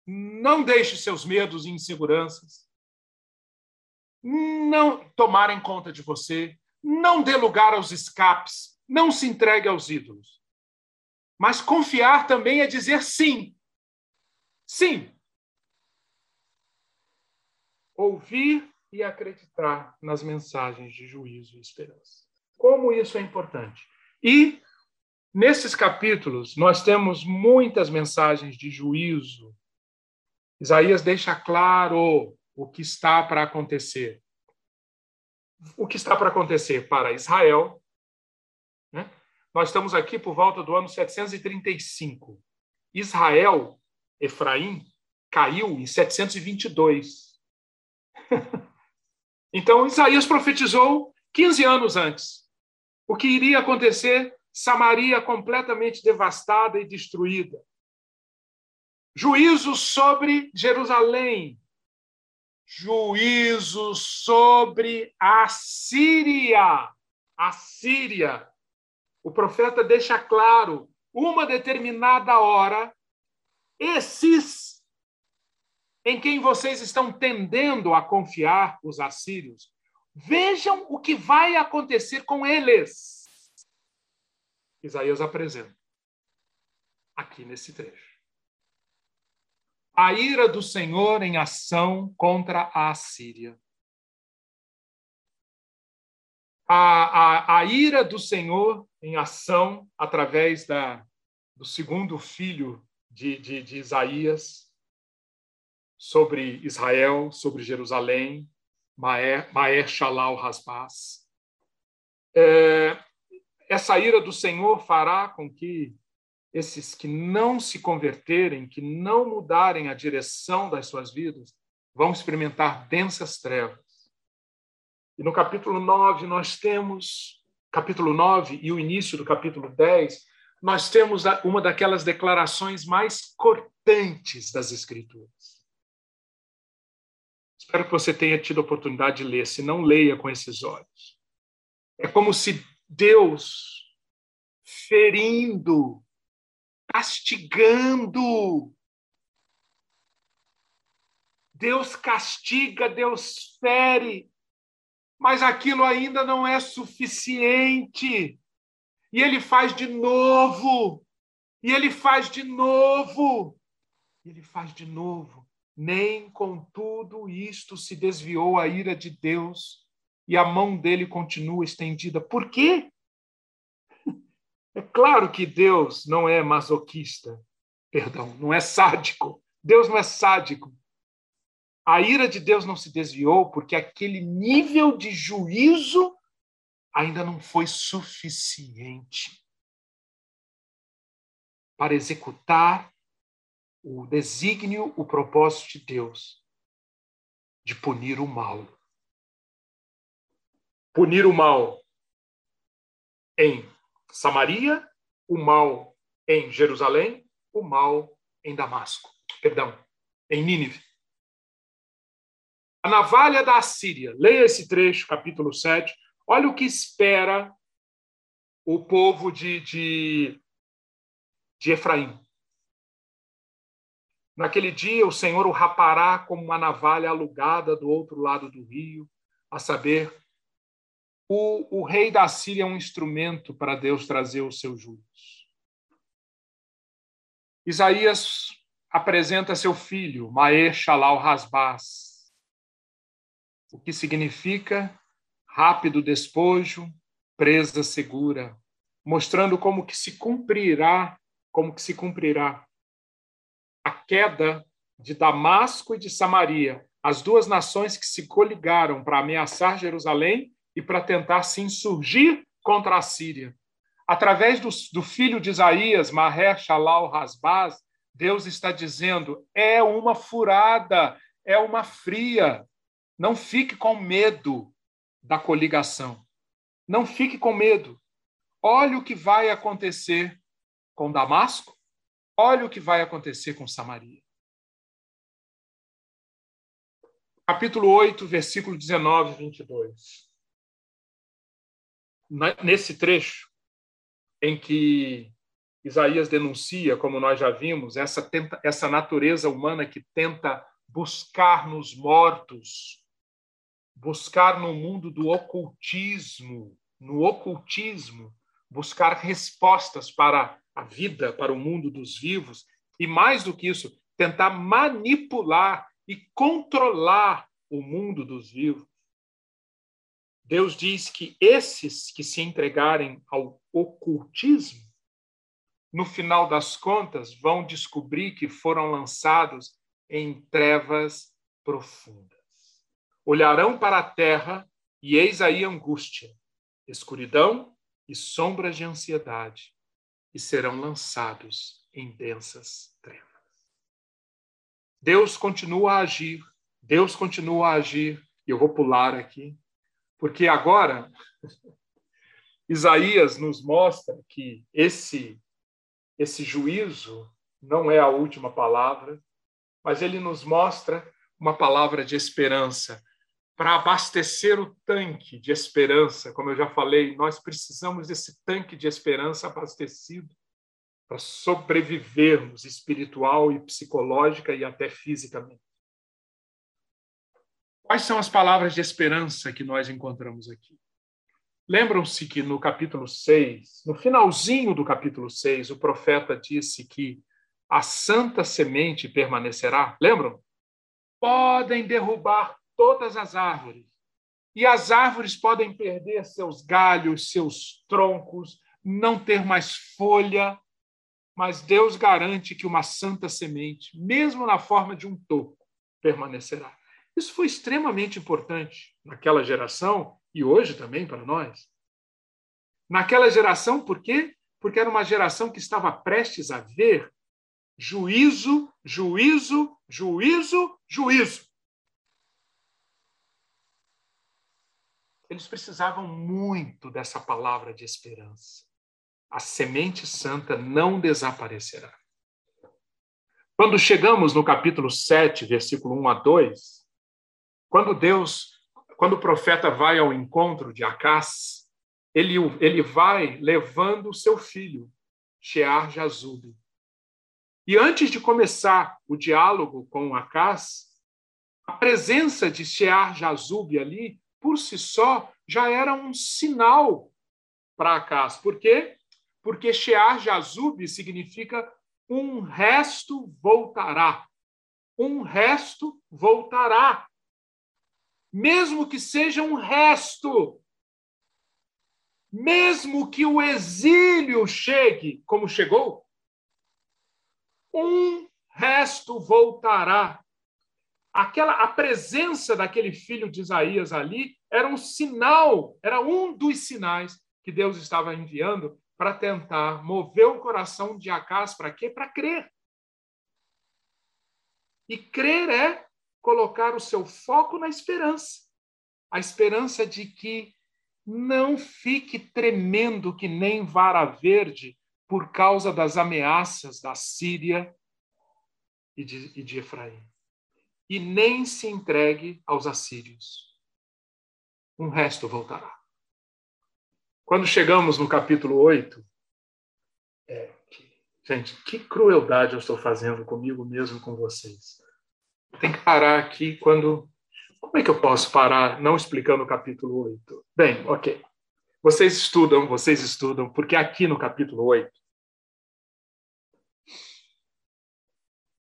Não deixe seus medos e inseguranças não tomarem conta de você. Não dê lugar aos escapes não se entregue aos ídolos. Mas confiar também é dizer sim. Sim. Ouvir e acreditar nas mensagens de juízo e esperança. Como isso é importante. E nesses capítulos nós temos muitas mensagens de juízo. Isaías deixa claro o que está para acontecer. O que está para acontecer para Israel, né? Nós estamos aqui por volta do ano 735. Israel, Efraim, caiu em 722. então, Isaías profetizou 15 anos antes. O que iria acontecer? Samaria completamente devastada e destruída. Juízo sobre Jerusalém. Juízo sobre a Síria. A Síria. O profeta deixa claro, uma determinada hora, esses em quem vocês estão tendendo a confiar, os assírios, vejam o que vai acontecer com eles. Isaías apresenta aqui nesse trecho. A ira do Senhor em ação contra a Assíria. A, a, a ira do Senhor em ação através da, do segundo filho de, de, de Isaías, sobre Israel, sobre Jerusalém, Maer, Maer Shalal Rasbaz. É, essa ira do Senhor fará com que esses que não se converterem, que não mudarem a direção das suas vidas, vão experimentar densas trevas. E no capítulo 9 nós temos, capítulo 9 e o início do capítulo 10, nós temos uma daquelas declarações mais cortantes das Escrituras. Espero que você tenha tido a oportunidade de ler. Se não, leia com esses olhos. É como se Deus, ferindo, castigando, Deus castiga, Deus fere, mas aquilo ainda não é suficiente. E ele faz de novo, e ele faz de novo, e ele faz de novo nem com tudo isto se desviou a ira de Deus e a mão dele continua estendida. Por quê? É claro que Deus não é masoquista, perdão, não é sádico. Deus não é sádico. A ira de Deus não se desviou porque aquele nível de juízo ainda não foi suficiente para executar o desígnio, o propósito de Deus de punir o mal. Punir o mal em Samaria, o mal em Jerusalém, o mal em Damasco. Perdão, em Nínive. A navalha da Assíria. Leia esse trecho, capítulo 7. Olha o que espera o povo de, de, de Efraim. Naquele dia, o Senhor o rapará como uma navalha alugada do outro lado do rio, a saber, o, o rei da Síria é um instrumento para Deus trazer os seus juízos. Isaías apresenta seu filho, Maer Shalal Rasbaz, o que significa rápido despojo, presa segura, mostrando como que se cumprirá, como que se cumprirá a queda de Damasco e de Samaria, as duas nações que se coligaram para ameaçar Jerusalém e para tentar se insurgir contra a Síria. Através do, do filho de Isaías, Maher Shalal Rasbaz, Deus está dizendo: é uma furada, é uma fria. Não fique com medo da coligação. Não fique com medo. Olhe o que vai acontecer com Damasco, Olha o que vai acontecer com Samaria. Capítulo 8, versículo 19 e 22. Nesse trecho, em que Isaías denuncia, como nós já vimos, essa, tenta, essa natureza humana que tenta buscar nos mortos, buscar no mundo do ocultismo, no ocultismo, buscar respostas para a vida, para o mundo dos vivos, e mais do que isso, tentar manipular e controlar o mundo dos vivos. Deus diz que esses que se entregarem ao ocultismo, no final das contas, vão descobrir que foram lançados em trevas profundas. Olharão para a terra e eis aí angústia, escuridão e sombras de ansiedade e serão lançados em densas trevas. Deus continua a agir, Deus continua a agir, e eu vou pular aqui. Porque agora Isaías nos mostra que esse esse juízo não é a última palavra, mas ele nos mostra uma palavra de esperança para abastecer o tanque de esperança. Como eu já falei, nós precisamos desse tanque de esperança abastecido para sobrevivermos espiritual e psicológica e até fisicamente. Quais são as palavras de esperança que nós encontramos aqui? Lembram-se que no capítulo 6, no finalzinho do capítulo 6, o profeta disse que a santa semente permanecerá? Lembram? Podem derrubar todas as árvores, e as árvores podem perder seus galhos, seus troncos, não ter mais folha, mas Deus garante que uma santa semente, mesmo na forma de um toco, permanecerá. Isso foi extremamente importante naquela geração e hoje também para nós. Naquela geração, por quê? Porque era uma geração que estava prestes a ver juízo, juízo, juízo, juízo. Eles precisavam muito dessa palavra de esperança. A semente santa não desaparecerá. Quando chegamos no capítulo 7, versículo 1 a 2, quando Deus, quando o profeta vai ao encontro de Acás, ele, ele vai levando o seu filho, Shear Jazub. E antes de começar o diálogo com Acás, a presença de Shear Jazub ali, por si só, já era um sinal para Acás. Por quê? Porque Shear Jazub significa um resto voltará. Um resto voltará mesmo que seja um resto, mesmo que o exílio chegue como chegou, um resto voltará. Aquela a presença daquele filho de Isaías ali era um sinal, era um dos sinais que Deus estava enviando para tentar mover o coração de Acás para quê? Para crer. E crer é colocar o seu foco na esperança. A esperança de que não fique tremendo que nem vara verde por causa das ameaças da Síria e de, e de Efraim. E nem se entregue aos assírios. Um resto voltará. Quando chegamos no capítulo 8, é, gente, que crueldade eu estou fazendo comigo mesmo com vocês tem que parar aqui quando. Como é que eu posso parar não explicando o capítulo 8? Bem, ok. Vocês estudam, vocês estudam, porque aqui no capítulo 8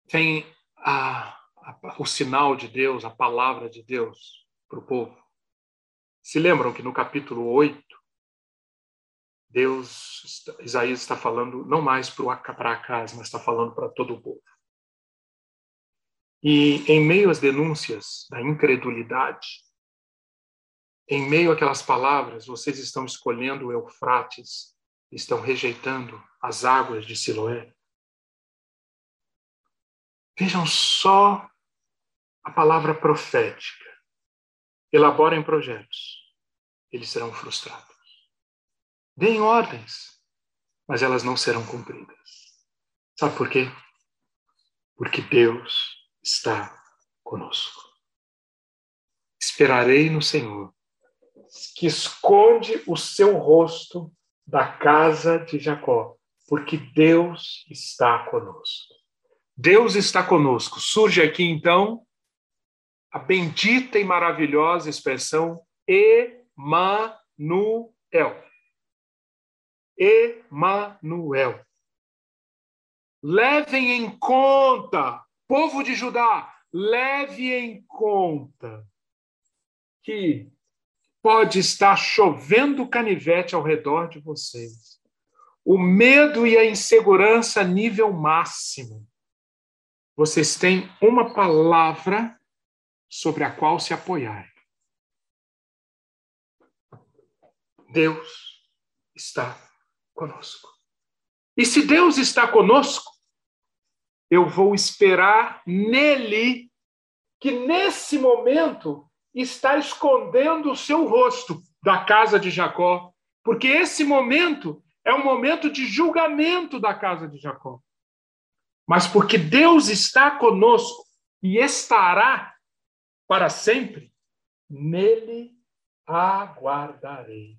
tem a, a, o sinal de Deus, a palavra de Deus para o povo. Se lembram que no capítulo 8, Deus, Isaías está falando não mais para Acas, mas está falando para todo o povo. E em meio às denúncias da incredulidade, em meio àquelas palavras, vocês estão escolhendo o Eufrates, estão rejeitando as águas de Siloé. Vejam só a palavra profética. Elaborem projetos, eles serão frustrados. Deem ordens, mas elas não serão cumpridas. Sabe por quê? Porque Deus está conosco. Esperarei no Senhor, que esconde o seu rosto da casa de Jacó, porque Deus está conosco. Deus está conosco. Surge aqui então a bendita e maravilhosa expressão Emanuel. Emanuel. Levem em conta Povo de Judá, leve em conta que pode estar chovendo canivete ao redor de vocês. O medo e a insegurança nível máximo. Vocês têm uma palavra sobre a qual se apoiar. Deus está conosco. E se Deus está conosco, eu vou esperar nele, que nesse momento está escondendo o seu rosto da casa de Jacó, porque esse momento é um momento de julgamento da casa de Jacó. Mas porque Deus está conosco e estará para sempre, nele aguardarei.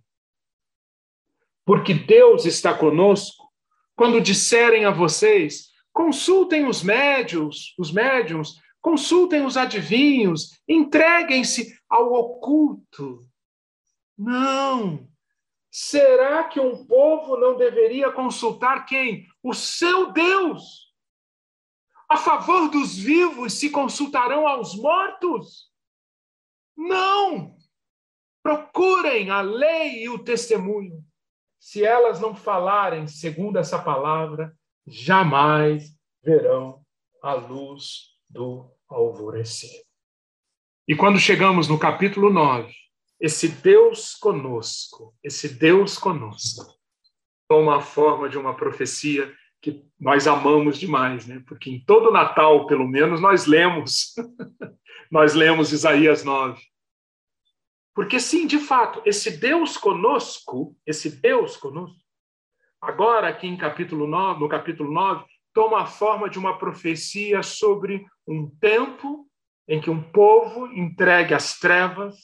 Porque Deus está conosco, quando disserem a vocês, consultem os médios, os médiums, consultem os adivinhos, entreguem-se ao oculto. Não. Será que um povo não deveria consultar quem? O seu Deus. A favor dos vivos se consultarão aos mortos? Não. Procurem a lei e o testemunho. Se elas não falarem segundo essa palavra, jamais verão a luz do alvorecer. E quando chegamos no capítulo 9, esse Deus conosco, esse Deus conosco, toma a forma de uma profecia que nós amamos demais, né? Porque em todo Natal, pelo menos, nós lemos, nós lemos Isaías 9. Porque sim, de fato, esse Deus conosco, esse Deus conosco, agora aqui em capítulo 9, no capítulo 9, toma a forma de uma profecia sobre um tempo em que um povo entregue às trevas,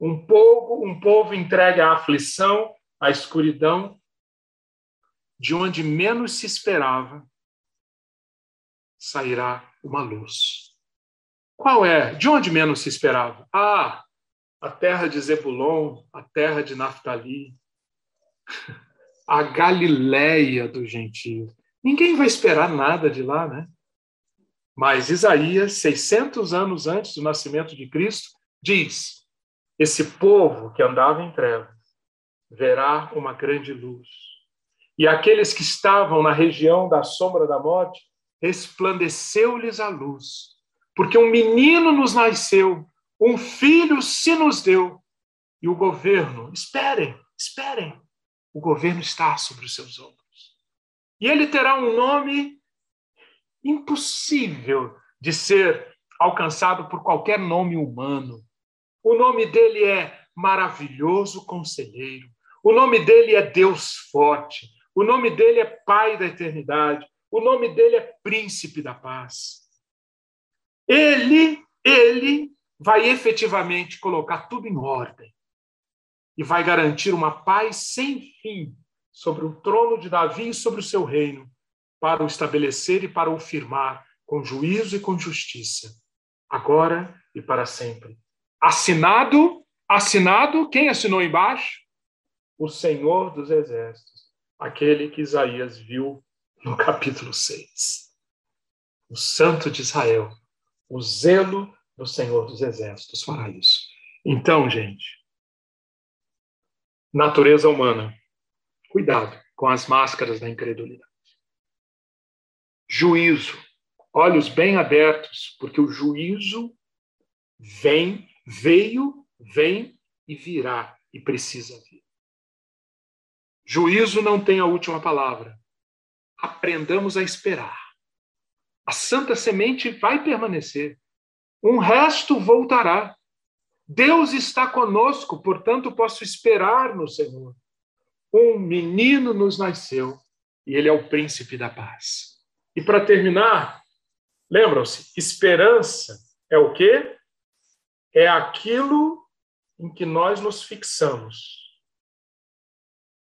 um povo, um povo entregue à aflição, à escuridão, de onde menos se esperava, sairá uma luz. Qual é? De onde menos se esperava? Ah, a terra de Zebulon, a terra de Naftali, a Galileia dos gentios. Ninguém vai esperar nada de lá, né? Mas Isaías, 600 anos antes do nascimento de Cristo, diz: esse povo que andava em trevas verá uma grande luz. E aqueles que estavam na região da sombra da morte, resplandeceu-lhes a luz. Porque um menino nos nasceu, um filho se nos deu. E o governo, esperem, esperem, o governo está sobre os seus ombros. E ele terá um nome impossível de ser alcançado por qualquer nome humano. O nome dele é Maravilhoso Conselheiro. O nome dele é Deus Forte. O nome dele é Pai da Eternidade. O nome dele é Príncipe da Paz. Ele, ele vai efetivamente colocar tudo em ordem e vai garantir uma paz sem fim sobre o trono de Davi e sobre o seu reino, para o estabelecer e para o firmar com juízo e com justiça, agora e para sempre. Assinado, assinado, quem assinou embaixo? O Senhor dos Exércitos, aquele que Isaías viu no capítulo 6. O Santo de Israel, o zelo do Senhor dos Exércitos fará isso. Então, gente, natureza humana, cuidado com as máscaras da incredulidade. Juízo, olhos bem abertos, porque o juízo vem Veio, vem e virá e precisa vir. Juízo não tem a última palavra. Aprendamos a esperar. A santa semente vai permanecer. Um resto voltará. Deus está conosco, portanto, posso esperar no Senhor. Um menino nos nasceu e ele é o príncipe da paz. E para terminar, lembram-se, esperança é o quê? é aquilo em que nós nos fixamos.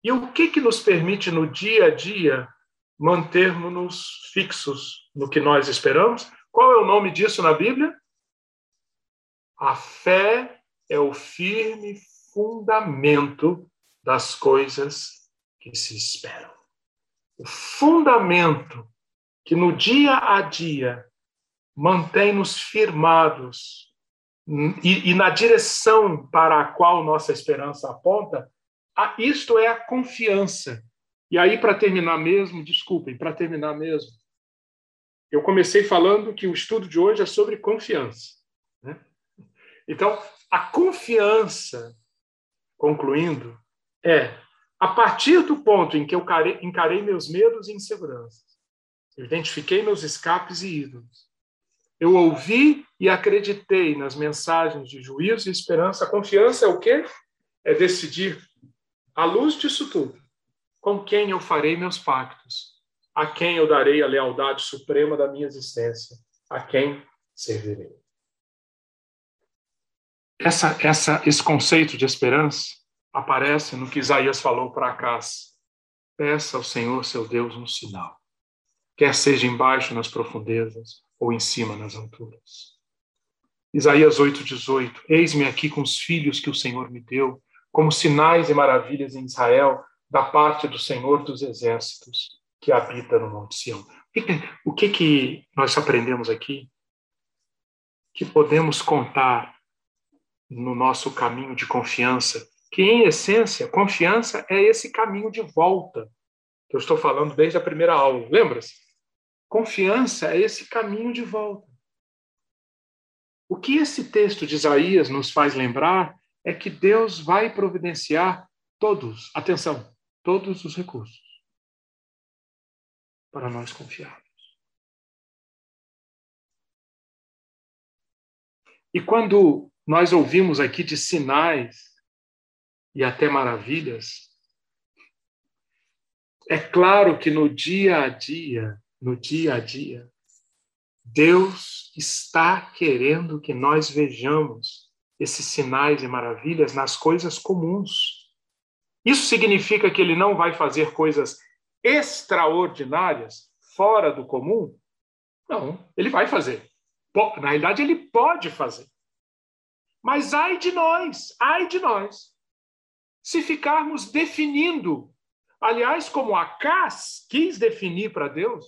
E o que, que nos permite no dia a dia mantermos-nos fixos no que nós esperamos? Qual é o nome disso na Bíblia? A fé é o firme fundamento das coisas que se esperam. O fundamento que no dia a dia mantém-nos firmados e, e na direção para a qual nossa esperança aponta, isto é a confiança. E aí, para terminar mesmo, desculpem, para terminar mesmo, eu comecei falando que o estudo de hoje é sobre confiança. Né? Então, a confiança, concluindo, é a partir do ponto em que eu encarei meus medos e inseguranças, identifiquei meus escapes e ídolos, Eu ouvi e acreditei nas mensagens de juízo e esperança. A confiança é o quê? É decidir, à luz disso tudo, com quem eu farei meus pactos, a quem eu darei a lealdade suprema da minha existência, a quem servirei. Essa, essa, esse conceito de esperança aparece no que Isaías falou para Acás. Peça ao Senhor, seu Deus, um sinal, quer seja embaixo nas profundezas ou em cima nas alturas. Isaías 8,18: Eis-me aqui com os filhos que o Senhor me deu, como sinais e maravilhas em Israel, da parte do Senhor dos exércitos, que habita no Monte Sião. O que, que nós aprendemos aqui? Que podemos contar no nosso caminho de confiança, que em essência, confiança é esse caminho de volta, que eu estou falando desde a primeira aula, lembra-se? Confiança é esse caminho de volta. O que esse texto de Isaías nos faz lembrar é que Deus vai providenciar todos, atenção, todos os recursos para nós confiarmos. E quando nós ouvimos aqui de sinais e até maravilhas, é claro que no dia a dia, no dia a dia, Deus está querendo que nós vejamos esses sinais e maravilhas nas coisas comuns. Isso significa que ele não vai fazer coisas extraordinárias, fora do comum? Não, ele vai fazer. Na realidade, ele pode fazer. Mas ai de nós, ai de nós, se ficarmos definindo, aliás, como Acas quis definir para Deus,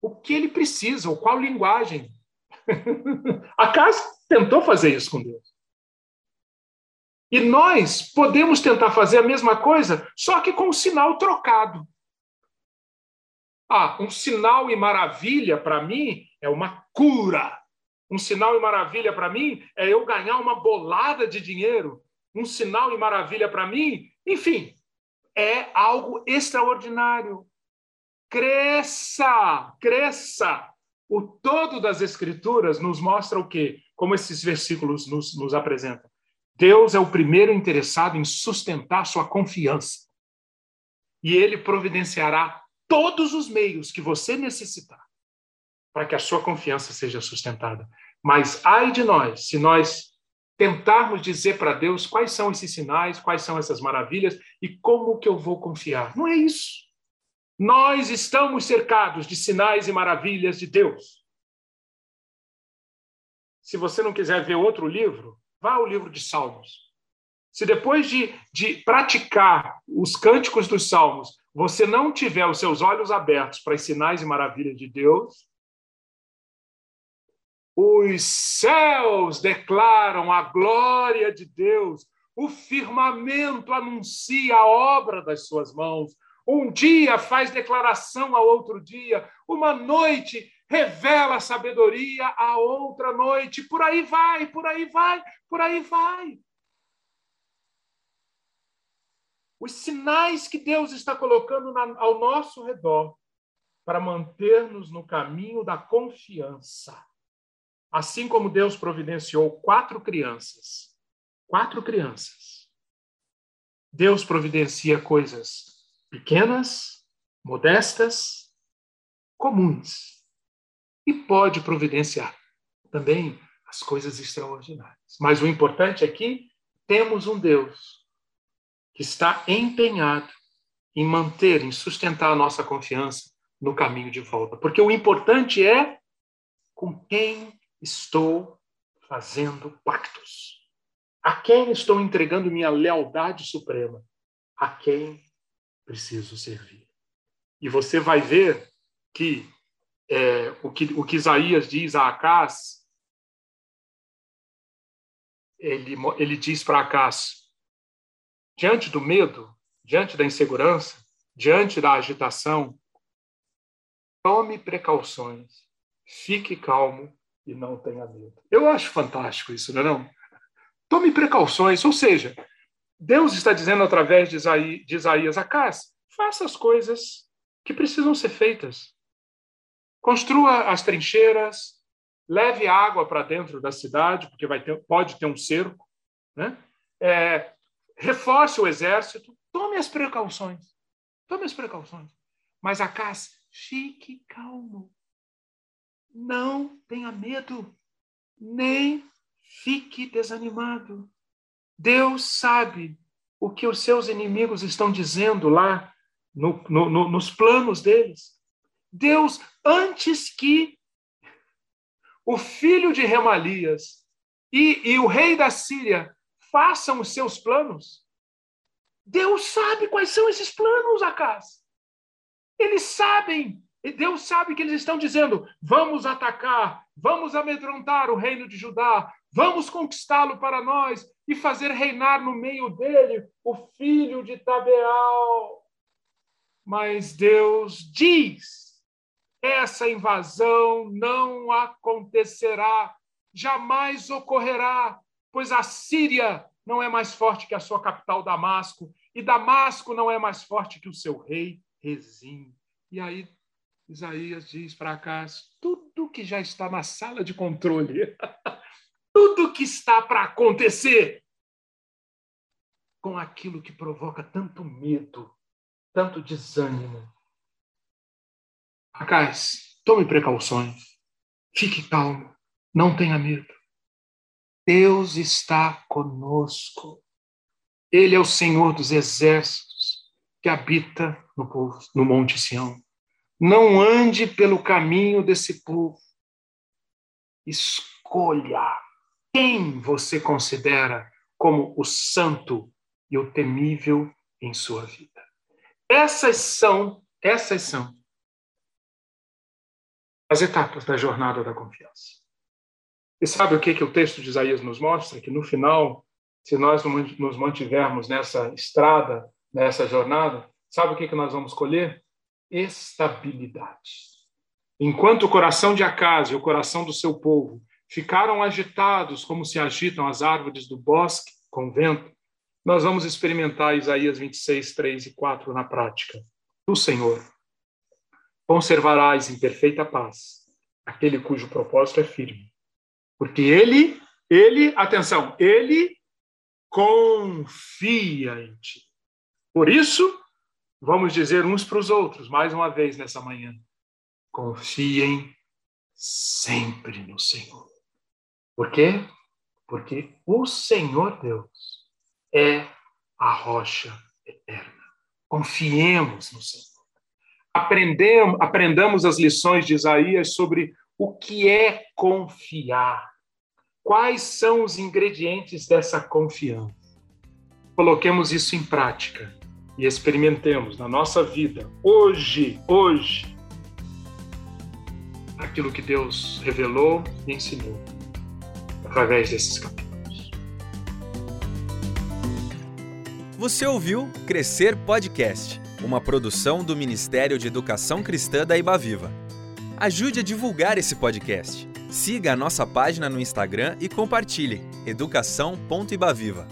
o que ele precisa, ou qual linguagem. Acas tentou fazer isso com Deus. E nós podemos tentar fazer a mesma coisa, só que com um sinal trocado. Ah, um sinal e maravilha para mim é uma cura. Um sinal e maravilha para mim é eu ganhar uma bolada de dinheiro. Um sinal e maravilha para mim, enfim, é algo extraordinário. Cresça, cresça. O todo das Escrituras nos mostra o quê? Como esses versículos nos, nos apresentam. Deus é o primeiro interessado em sustentar sua confiança. E ele providenciará todos os meios que você necessitar para que a sua confiança seja sustentada. Mas ai de nós, se nós tentarmos dizer para Deus quais são esses sinais, quais são essas maravilhas e como que eu vou confiar. Não é isso. Nós estamos cercados de sinais e maravilhas de Deus. Se você não quiser ver outro livro, vá ao livro de Salmos. Se depois de, de praticar os cânticos dos Salmos, você não tiver os seus olhos abertos para os sinais e maravilhas de Deus, os céus declaram a glória de Deus, o firmamento anuncia a obra das suas mãos, um dia faz declaração a outro dia, uma noite revela sabedoria a outra noite, por aí vai, por aí vai, por aí vai. Os sinais que Deus está colocando na, ao nosso redor para manter-nos no caminho da confiança. Assim como Deus providenciou quatro crianças, quatro crianças, Deus providencia coisas pequenas, modestas, comuns. E pode providenciar também as coisas extraordinárias. Mas o importante é que temos um Deus que está empenhado em manter, em sustentar a nossa confiança no caminho de volta. Porque o importante é com quem estou fazendo pactos. A quem estou entregando minha lealdade suprema? A quem preciso servir. E você vai ver que é, o que o que Isaías diz a Acás, ele, ele diz para Acás, diante do medo, diante da insegurança, diante da agitação, tome precauções, fique calmo e não tenha medo. Eu acho fantástico isso, não é não? Tome precauções, ou seja, Deus está dizendo através de Isaías, de Isaías Acás, faça as coisas que precisam ser feitas. construa as trincheiras, leve água para dentro da cidade, porque vai ter, pode ter um cerco, né? É, reforce o exército, tome as precauções, tome as precauções. Mas a casa, fique calmo, não tenha medo, nem fique desanimado. Deus sabe o que os seus inimigos estão dizendo lá no, no, no, nos planos deles. Deus, antes que o filho de Remalias e, e o rei da Síria façam os seus planos, Deus sabe quais são esses planos, Acas. Eles sabem, e Deus sabe que eles estão dizendo: vamos atacar, vamos amedrontar o reino de Judá, vamos conquistá-lo para nós e fazer reinar no meio dele o filho de Tabeal. Mas Deus diz: essa invasão não acontecerá, jamais ocorrerá, pois a Síria não é mais forte que a sua capital Damasco, e Damasco não é mais forte que o seu rei Rezim. E aí Isaías diz para Acas: tudo que já está na sala de controle, tudo que está para acontecer, com aquilo que provoca tanto medo, tanto desânimo. Acais, tome precauções, fique calmo, não tenha medo. Deus está conosco. Ele é o Senhor dos exércitos que habita no, povo, no Monte Sião. Não ande pelo caminho desse povo. Escolha quem você considera como o santo e o temível em sua vida. Essas são, essas são as etapas da jornada da confiança. E sabe o que, que o texto de Isaías nos mostra? Que no final, se nós nos mantivermos nessa estrada, nessa jornada, sabe o que, que nós vamos colher? Estabilidade. Enquanto o coração de Acas e o coração do seu povo ficaram agitados como se agitam as árvores do bosque com vento, nós vamos experimentar Isaías 26, 3 e 4 na prática. Do Senhor conservarás em perfeita paz aquele cujo propósito é firme porque ele, ele, atenção, ele confia em ti. Por isso, vamos dizer uns para os outros, mais uma vez nessa manhã: confiem sempre no Senhor. Por quê? Porque o Senhor Deus é a rocha eterna. Confiemos no Senhor. Aprendemos, aprendamos as lições de Isaías sobre o que é confiar? Quais são os ingredientes dessa confiança? Coloquemos isso em prática e experimentemos na nossa vida, hoje, hoje, aquilo que Deus revelou e ensinou através desses capítulos. Você ouviu Crescer Podcast, uma produção do Ministério de Educação Cristã da Ibaviva. Ajude a divulgar esse podcast. Siga a nossa página no Instagram e compartilhe educação.ibaviva.